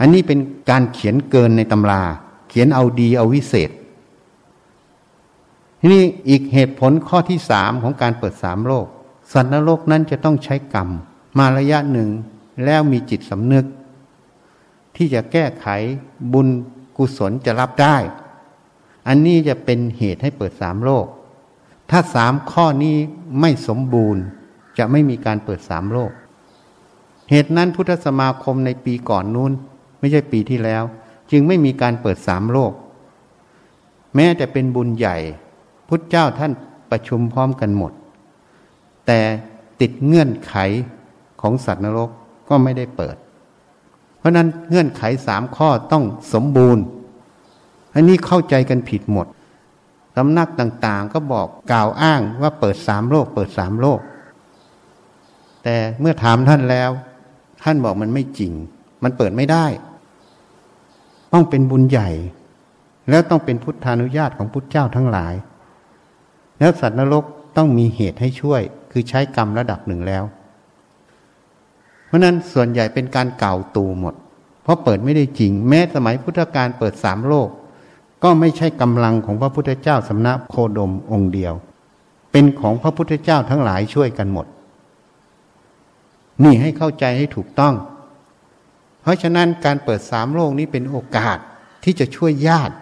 อันนี้เป็นการเขียนเกินในตำรา เขียนเอาดีเอาวิเศษ ทีนี้อีกเหตุผลข้อที่สามของการเปิดสามโลก สัตว์นรกนั้นจะต้องใช้กรรม มาระยะหนึ่งแล้วมีจิตสำนึก ที่จะแก้ไขบุญกุศลจะรับได้ อันนี้จะเป็นเหตุให้เปิดสามโลก ถ้าสามข้อนี้ไม่สมบูรณ์จะไม่มีการเปิดสามโลก เหตุนั้นพุทธสมาคมในปีก่อนนู้น ไม่ใช่ปีที่แล้ว จึงไม่มีการเปิดสามโลก แม้แต่เป็นบุญใหญ่ พุทธเจ้าท่านประชุมพร้อมกันหมด แต่ติดเงื่อนไขของสัตว์นรกก็ไม่ได้เปิด เพราะนั้นเงื่อนไขสามข้อต้องสมบูรณ์ อันนี้เข้าใจกันผิดหมด สำนักต่างๆ ก็บอกกล่าวอ้างว่าเปิดสามโลก เปิดสามโลก แต่เมื่อถามท่านแล้ว ท่านบอกมันไม่จริง มันเปิดไม่ได้ ต้องเป็นบุญใหญ่ แล้วต้องเป็นพุทธานุญาตของพุทธเจ้าทั้งหลาย แล้วสัตว์นรกต้องมีเหตุให้ช่วย คือใช้กรรมระดับหนึ่งแล้ว เพราะนั้นส่วนใหญ่เป็นการเก่าตูหมด เพราะเปิดไม่ได้จริง แม้สมัยพุทธกาลเปิดสามโลก ก็ไม่ใช่กำลังของพระพุทธเจ้าสำนักโคดมองค์เดียว เป็นของพระพุทธเจ้าทั้งหลายช่วยกันหมด นี่ให้เข้าใจให้ถูกต้อง เพราะฉะนั้นการเปิดสามโลกนี้เป็นโอกาสที่จะช่วยญาติ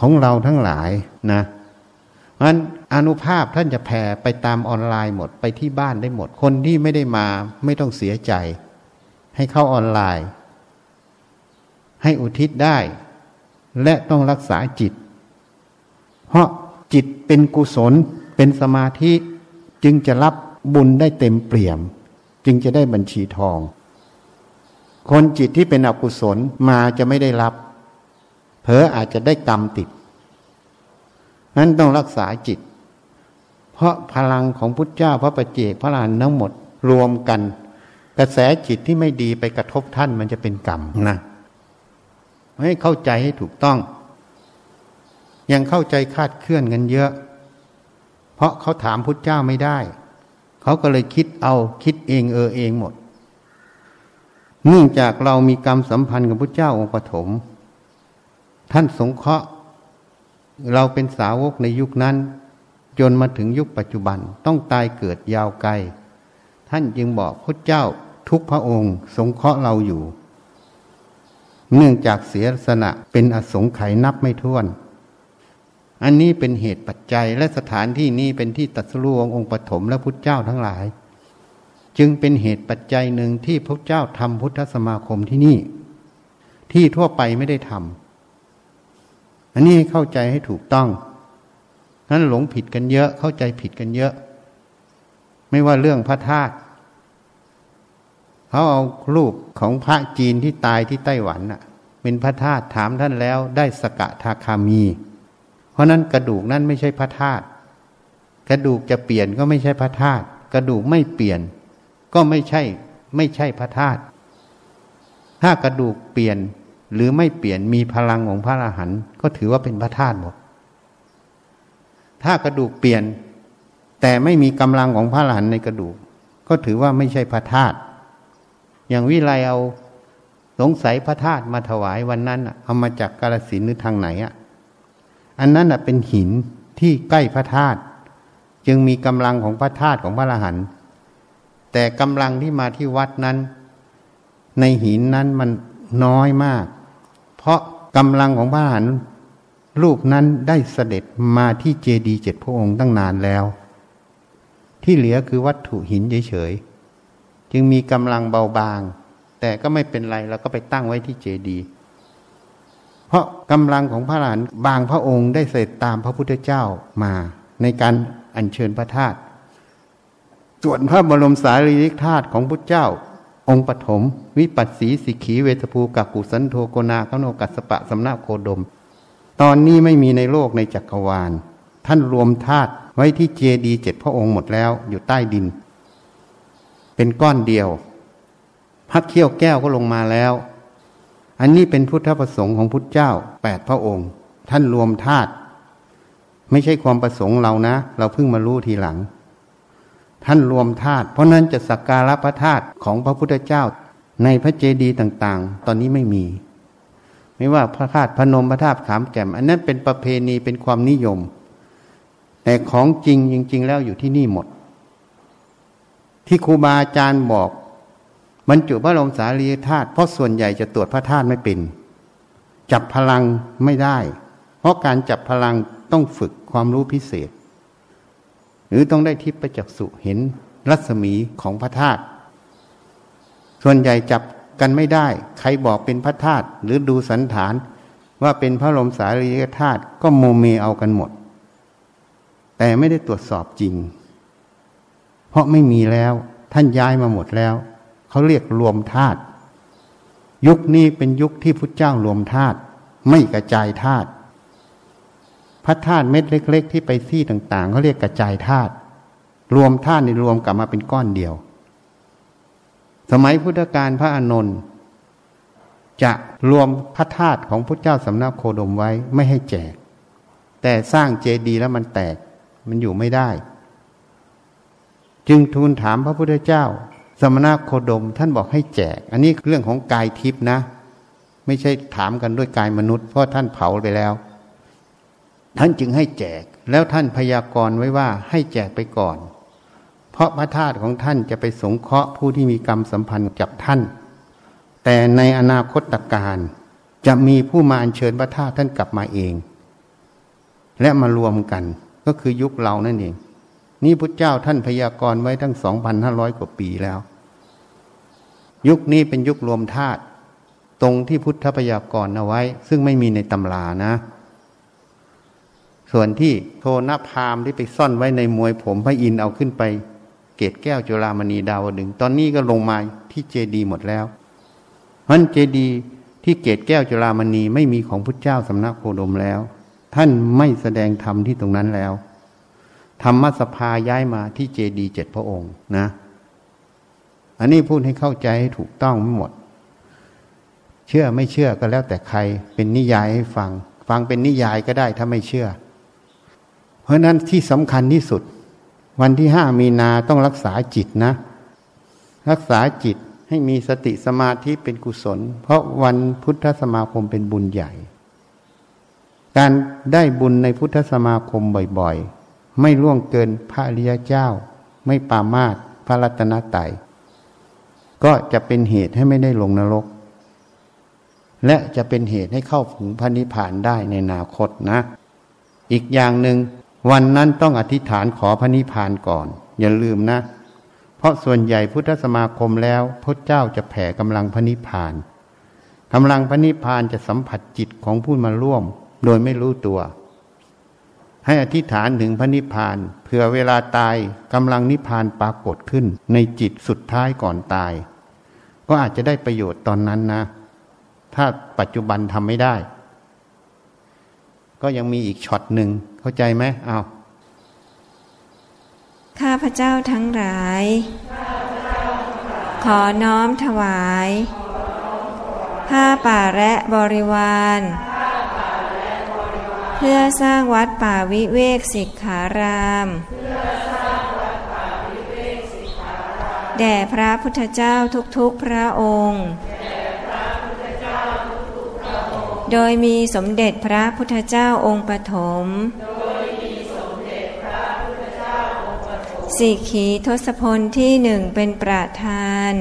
ของเราทั้งหลายนะเพราะฉะนั้นอนุภาพท่านจะแผ่ไปตามออนไลน์หมดไปที่บ้านได้หมด คนที่ไม่ได้มาไม่ต้องเสียใจ ให้เข้าออนไลน์ ให้อุทิศได้ และต้องรักษาจิต เพราะจิตเป็นกุศลเป็นสมาธิจึงจะรับบุญได้เต็มเปี่ยม จึงจะได้บัญชีทอง คนจิตที่เป็นอกุศลมาจะไม่ได้รับ เผลออาจจะได้กรรมติดนั้นต้องรักษาจิต เพราะพลังของพุทธเจ้าพระประเจกพระลานทั้งหมดรวมกัน กระแสจิตที่ไม่ดีไปกระทบท่านมันจะเป็นกรรมนะ ให้เข้าใจให้ถูกต้อง ยังเข้าใจคาดเคลื่อนกันเยอะ เพราะเขาถามพุทธเจ้าไม่ได้ เขาก็เลยคิดเอาคิดเองเออเองหมดเนื่องจากเรามีกรรมสัมพันธ์กับพุทธเจ้าองค์ปฐมท่านสงเคราะห์ เราเป็นสาวกในยุคนั้น จนมาถึงยุคปัจจุบันต้องตายเกิดยาวไกล ท่านจึงบอกพระเจ้าทุกพระองค์ สงเคราะห์เราอยู่ เนื่องจากเสียสนะเป็นอสงไขยนับไม่ถ้วน อันนี้เป็นเหตุปัจจัยและสถานที่นี้เป็นที่ตัดสู้ององค์ปฐมและพุทธเจ้าทั้งหลาย จึงเป็นเหตุปัจจัยหนึ่งที่พระเจ้าทำพุทธสมาคมที่นี่ ที่ทั่วไปไม่ได้ทำอันนี้เข้าใจให้ถูกต้องนั้นหลงผิดกันเยอะเข้าใจผิดกันเยอะ ไม่ว่าเรื่องพระธาตุ เขาเอารูปของพระจีนที่ตายที่ไต้หวันน่ะ เป็นพระธาตุถามท่านแล้วได้สกะทาคามี เพราะนั้นกระดูกนั้นไม่ใช่พระธาตุกระดูกจะเปลี่ยนก็ไม่ใช่พระธาตุกระดูกไม่เปลี่ยน ก็ไม่ใช่ไม่ใช่พระธาตุถ้ากระดูกเปลี่ยนหรือไม่เปลี่ยนมีพลังของพระอรหันต์ก็ถือว่าเป็นพระธาตุหมด ถ้ากระดูกเปลี่ยน แต่ไม่มีกำลังของพระอรหันต์ในกระดูก ก็ถือว่าไม่ใช่พระธาตุ อย่างวิไลเอาสงสัยพระธาตุมาถวายวันนั้นเอามาจากกาลสินหรือทางไหนอะ อันนั้นเป็นหินที่ใกล้พระธาตุจึงมีกำลังของพระธาตุของพระอรหันต์แต่กำลังที่มาที่วัดนั้น ในหินนั้นมันน้อยมาก เพราะกำลังของพระอรหันต์รูปนั้นได้เสด็จมาที่เจดีย์เจ็ดพระองค์ตั้งนานแล้ว ที่เหลือคือวัตถุหินเฉยๆ จึงมีกำลังเบาบาง แต่ก็ไม่เป็นไรเราก็ไปตั้งไว้ที่เจดีย์เพราะกำลังของพระหลานบางพระองค์ได้เสด็จตามพระพุทธเจ้ามาในการอัญเชิญพระธาตุส่วนพระบรมสารีริกธาตุของพุทธเจ้า องค์ปฐมวิปัสสีสิขีเวทภูกักุสันโทโกนาคโนกัสปะสำนักโคดม ตอนนี้ไม่มีในโลกในจักรวาล ท่านรวมธาตุไว้ที่เจดีเจ็ดพระองค์หมดแล้วอยู่ใต้ดิน เป็นก้อนเดียวพระเขี้ยวแก้วก็ลงมาแล้ว อันนี้เป็นพุทธประสงค์ของพุทธเจ้าแปดพระองค์ ท่านรวมธาตุไม่ใช่ความประสงค์เรานะ เราเพิ่งมารู้ทีหลัง ท่านรวมธาตุเพราะนั้นจะสักการะพระธาตุของพระพุทธเจ้าในพระเจดีย์ต่างๆ ตอนนี้ไม่มี ไม่ว่าพระธาตุพนมพระธาตุขามแก่ม อันนั้นเป็นประเพณีเป็นความนิยม แต่ของจริงจริง ๆ แล้วอยู่ที่นี่หมด ที่ครูบาอาจารย์บอกบรรจุพระลมสารีธาตุเพราะส่วนใหญ่จะตรวจพระธาตุไม่เป็น จับพลังไม่ได้ เพราะการจับพลังต้องฝึกความรู้พิเศษ หรือต้องได้ทิพยจักษุเห็นรัศมีของพระธาตุส่วนใหญ่จับกันไม่ได้ ใครบอกเป็นพระธาตุหรือดูสันฐานว่าเป็นพระลมสารีธาตุก็โมเมเอากันหมด แต่ไม่ได้ตรวจสอบจริง ราะไม่มีแล้ว ท่านย้ายมาหมดแล้ว เขาเรียกรวมธาตุยุคนี้เป็นยุคที่พุทธเจ้ารวมธาตุไม่กระจายธาตุพระธาตุเม็ดเล็ก ๆ ที่ไปที่ต่างๆเขาเรียกกระจายธาตุรวมธาตุในรวมกลับมาเป็นก้อนเดียว สมัยพุทธกาลพระอานนท์จะรวมพระธาตุของพระเจ้าสำนักโคดมไว้ไม่ให้แจก แต่สร้างเจดีย์แล้วมันแตกมันอยู่ไม่ได้ จึงทูลถามพระพุทธเจ้า สมณโคดมท่านบอกให้แจก อันนี้เรื่องของกายทิพย์นะ ไม่ใช่ถามกันด้วยกายมนุษย์ เพราะท่านเผาไปแล้ว ท่านจึงให้แจก แล้วท่านพยากรณ์ไว้ว่าให้แจกไปก่อน เพราะพระธาตุของท่านจะไปสงเคราะห์ผู้ที่มีกรรมสัมพันธ์กับท่าน แต่ในอนาคตการจะมีผู้มาอัญเชิญพระธาตุท่านกลับมาเอง และมารวมกันก็คือยุคเรานั่นเอง นี่พุทธเจ้าท่านพยากรณ์ไว้ทั้งสองพันห้าร้อยกว่าปีแล้ว ยุคนี้เป็นยุครวมธาตุตรงที่พุทธพยากรณ์เอาไว้ ซึ่งไม่มีในตำรานะ ส่วนที่โทนพามที่ไปซ่อนไว้ในมวยผมพระอินเอาขึ้นไป เกตแก้วจุฬามณีดาวดึง ตอนนี้ก็ลงมาที่เจดีหมดแล้วมันเจดีที่เกตแก้วจุฬามณีไม่มีของพุทธเจ้าสำนักโคดมแล้ว ท่านไม่แสดงธรรมที่ตรงนั้นแล้ว ธรรมสภาย้ายมาที่เจดีเจ็ดพระองค์นะ อันนี้พูดให้เข้าใจให้ถูกต้องไม่หมด เชื่อไม่เชื่อก็แล้วแต่ใคร เป็นนิยายให้ฟัง ฟังเป็นนิยายก็ได้ถ้าไม่เชื่อ เพราะนั้นที่สำคัญที่สุด วันที่ห้ามีนาต้องรักษาจิตนะ รักษาจิตให้มีสติสมาธิเป็นกุศล เพราะวันพุทธสมาคมเป็นบุญใหญ่ การได้บุญในพุทธสมาคมบ่อย ไม่ล่วงเกินพระริยเจ้า ไม่ปามาตพระรัตนตรัยก็จะเป็นเหตุให้ไม่ได้ลงนรก และจะเป็นเหตุให้เข้าถึงพระนิพพานได้ในอนาคตนะ อีกอย่างหนึ่งวันนั้นต้องอธิษฐานขอพระนิพพานก่อน อย่าลืมนะ เพราะส่วนใหญ่พุทธสมาคมแล้วพระเจ้าจะแผ่กำลังพระนิพพานกำลังพระนิพพานจะสัมผัสจิตของผู้มาร่วม โดยไม่รู้ตัว ให้อธิษฐานถึงพระนิพพานเผื่อเวลาตายกำลังนิพพานปรากฏขึ้น ในจิตสุดท้ายก่อนตาย ก็อาจจะได้ประโยชน์ตอนนั้นนะ ถ้าปัจจุบันทำไม่ได้ ก็ยังมีอีกช็อตหนึ่งเข้าใจไหมเอาข้าพระเจ้าทั้งหลาย ขอน้อมถวาย ผ้าป่าและบริวาร เพื่อสร้างวัดป่าวิเวกสิกขารามแด่พระพุทธเจ้าทุกๆพระองค์ โดยมีสมเด็จพระพุทธเจ้าองค์ปฐมสิกขีทศพลที่หนึ่งเป็นประธาน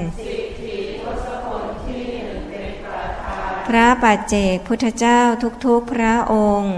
พระปัจเจกพุทธเจ้าทุกๆพระองค์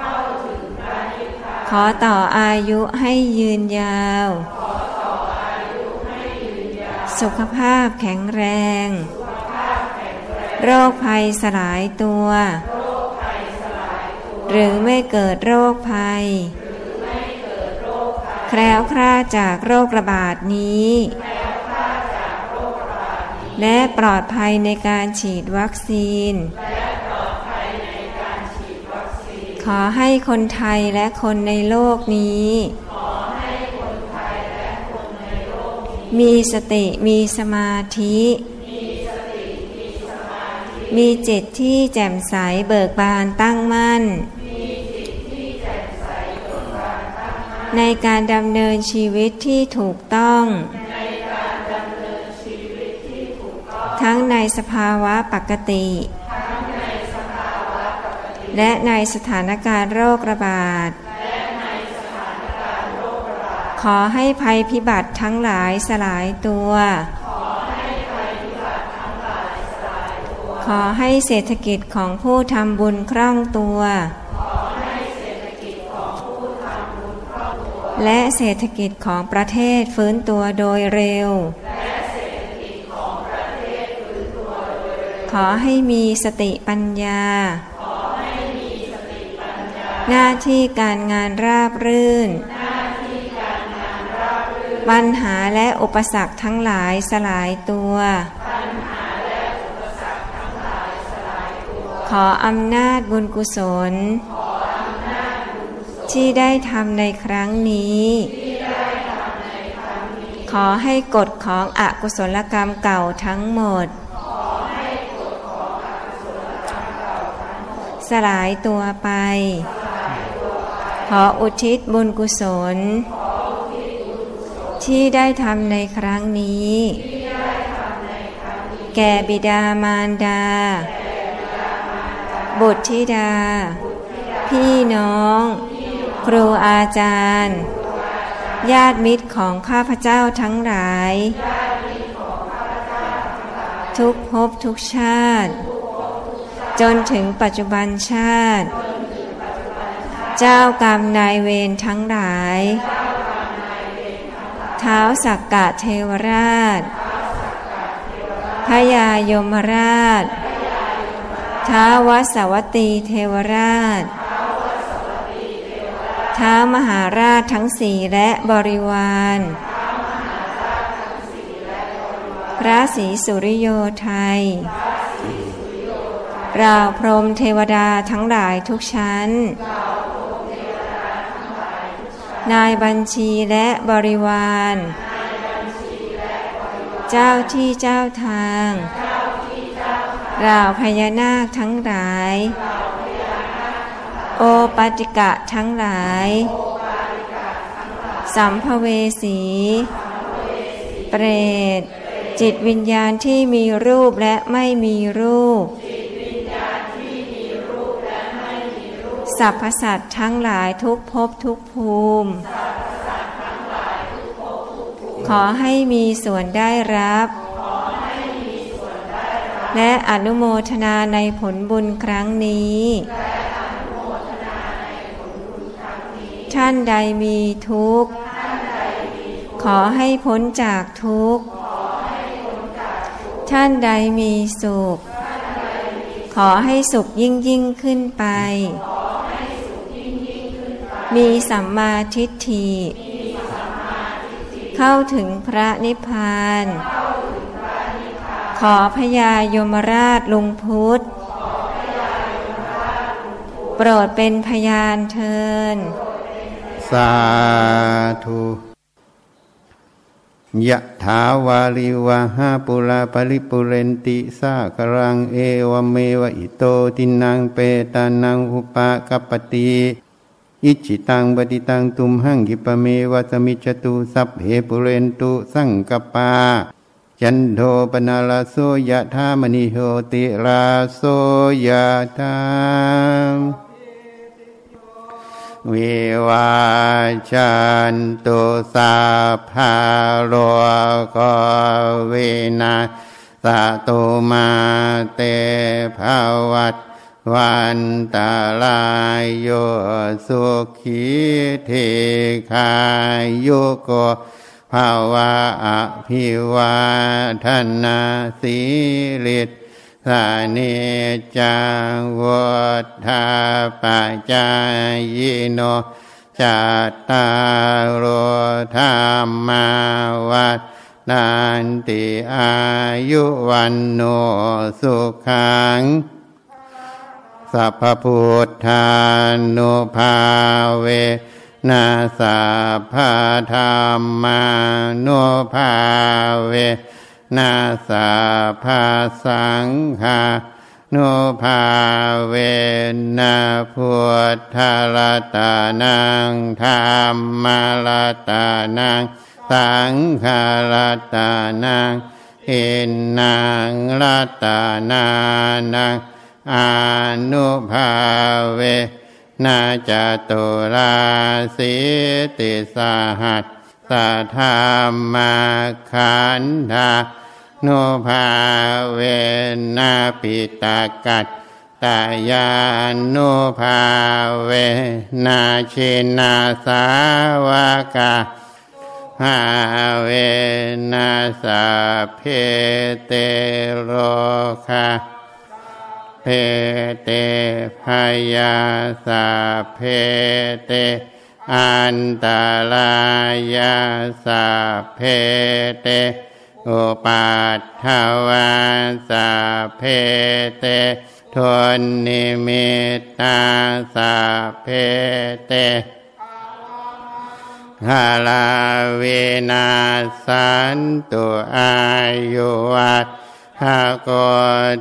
ขอต่ออายุให้ยืนยาว สุขภาพแข็งแรง โรคภัยสลายตัว หรือไม่เกิดโรคภัย แคล้วคลาดจากโรคระบาดนี้ และปลอดภัยในการฉีดวัคซีน ขอให้คนไทยและคนในโลกนี้ มีสติมีสมาธิ มีจิตที่แจ่มใสเบิกบานตั้งมั่น ในการดำเนินชีวิตที่ถูกต้อง ทั้งในสภาวะปกติ และในสถานการณ์โรคระบาด ขอให้ภัยพิบัติทั้งหลายสลายตัว ขอให้เศรษฐกิจของผู้ทำบุญคล่องตัว และเศรษฐกิจของประเทศฟื้นตัวโดยเร็วขอให้มีสติปัญญา หน้าที่การงานราบรื่น ปัญหาและอุปสรรคทั้งหลายสลายตัว ขออำนาจบุญกุศล ที่ได้ทำในครั้งนี้ ขอให้กฎของอกุศลกรรมเก่าทั้งหมดสลายตัวไป ขออุทิศบุญกุศล ที่ได้ทำในครั้งนี้ แก่บิดามารดา บุตรธิดา พี่น้อง ครูอาจารย์ ญาติมิตรของข้าพเจ้าทั้งหลาย ทุกภพทุกชาติ จนถึงปัจจุบันชาติ เจ้ากรรมนายเวรทั้งหลาย เท้าสักกะเทวราช พยายมราช ท้าวสวัตตีเทวราช ท้ามหาราชทั้งสี่และบริวาร พระศรีสุริโยไทยราพรมเทวดาทั้งหลายทุกชั้น นายบัญชีและบริวาร เจ้าที่เจ้าทางราวพญานาคทั้งหลาย โอปาติกะทั้งหลาย สัมภเวสี เปรต จิตวิญญาณที่มีรูปและไม่มีรูป สรรพสัตว์ทั้งหลายทุกภพทุกภูมิ ขอให้มีส่วนได้รับ และอนุโมทนาในผลบุญครั้งนี้ ท่านใดมีทุกข์ ขอให้พ้นจากทุกข์ ท่านใดมีสุขขอให้สุขยิ่งยิ่งขึ้นไป มีสัมมาทิฏฐิเเข้าถึงพระนิพพาน ขอพญายมราชลุงพุทธ โปรดเป็นพยานเทิน สาธุยะถาวาลิวะหาปุราปริปุเรนติสากรังเอวเมวะอิโตตินังเปตานังอุปกปติ อิจิตังปฏิตังตุมหังกิปเมวะสมิจตุสัพเพปุเรนตุสังกปาจันโทปนาลาโสยะธามณิโหติราโสยะธามวิวาจันตุสาภาโลกเวนะสะตุมาเตภาวัต วันตาลายโยสุขีเทคายโยโกภาวะอภิวาทนาสีลิตสานิจังวุฒาปัจจายโนจัตตารโธรรมาวัฏนันติอายุวันโนสุขัง สัพพุทธานุภาเวนาสัพพธรรมานุภาเวนาสาภาสังฆานุภาเวนะพุทธลตานังธรรมลตานังสังฆลตานังอินนางลตานานัง อนุภาเวนาจตุราสิติสหัสสัทธามาขันธาโนภาเวนาปิตากัตตายานุภาเวนาชินาสาวกาภาเวนาสาเพเตโลคา เพเตพยาสาเพเต อันตรายาสาเพเต อุปัฏฐวาสาเพเตทนนิมิตตาสาเพเตฮาลาเวนาสันตุอายุวัต ถาโก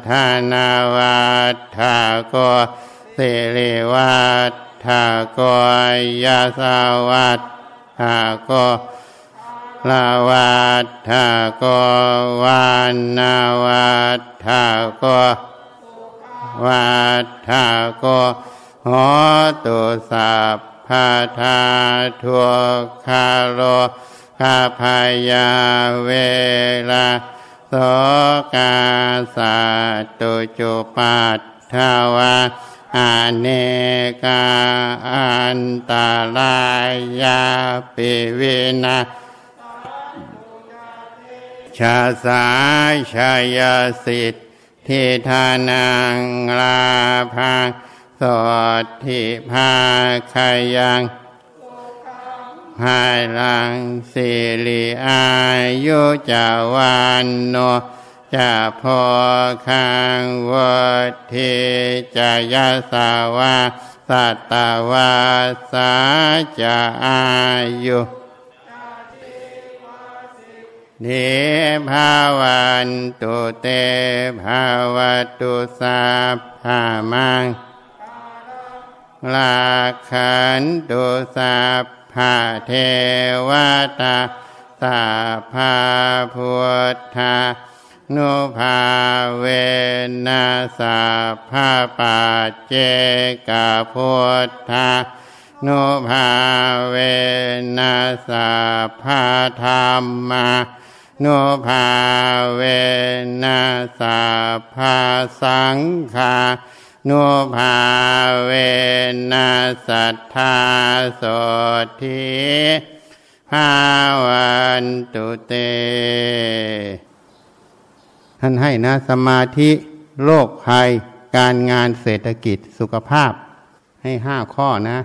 ธานาวาทาโกสิริวัตถาโกยาสาวัตถาโกลาวัตถาโกวานาวัตถาโกวัตถาโกหตุสัพพาทาทุกขาโลคาพายาเวลา โสกาสัตุจุปัฏฐาวาอเนกาอันตารายาปิวนาชาสาชายสิทธิทานังลาพังสดทิภาคายัง ภายลังสิริอายุจาวันโนจะพอคังวัทิจายาสาวาสัตตวาสาจะอายุเนภาวันตุเตภาวตุสาภามังลาขันตุสาภ พาเทวตาสาภาพุทธานุภาเวนัสาภาปัจเจกพุทธานุภาเวนัสาภาธรรมาโนภาเวนัสาภาสังฆา นุภาเวนัสัทธาโสทิภาวันตุเต ท่านให้นะสมาธิโรคภัย การงานเศรษฐกิจสุขภาพให้ห้าข้อนะ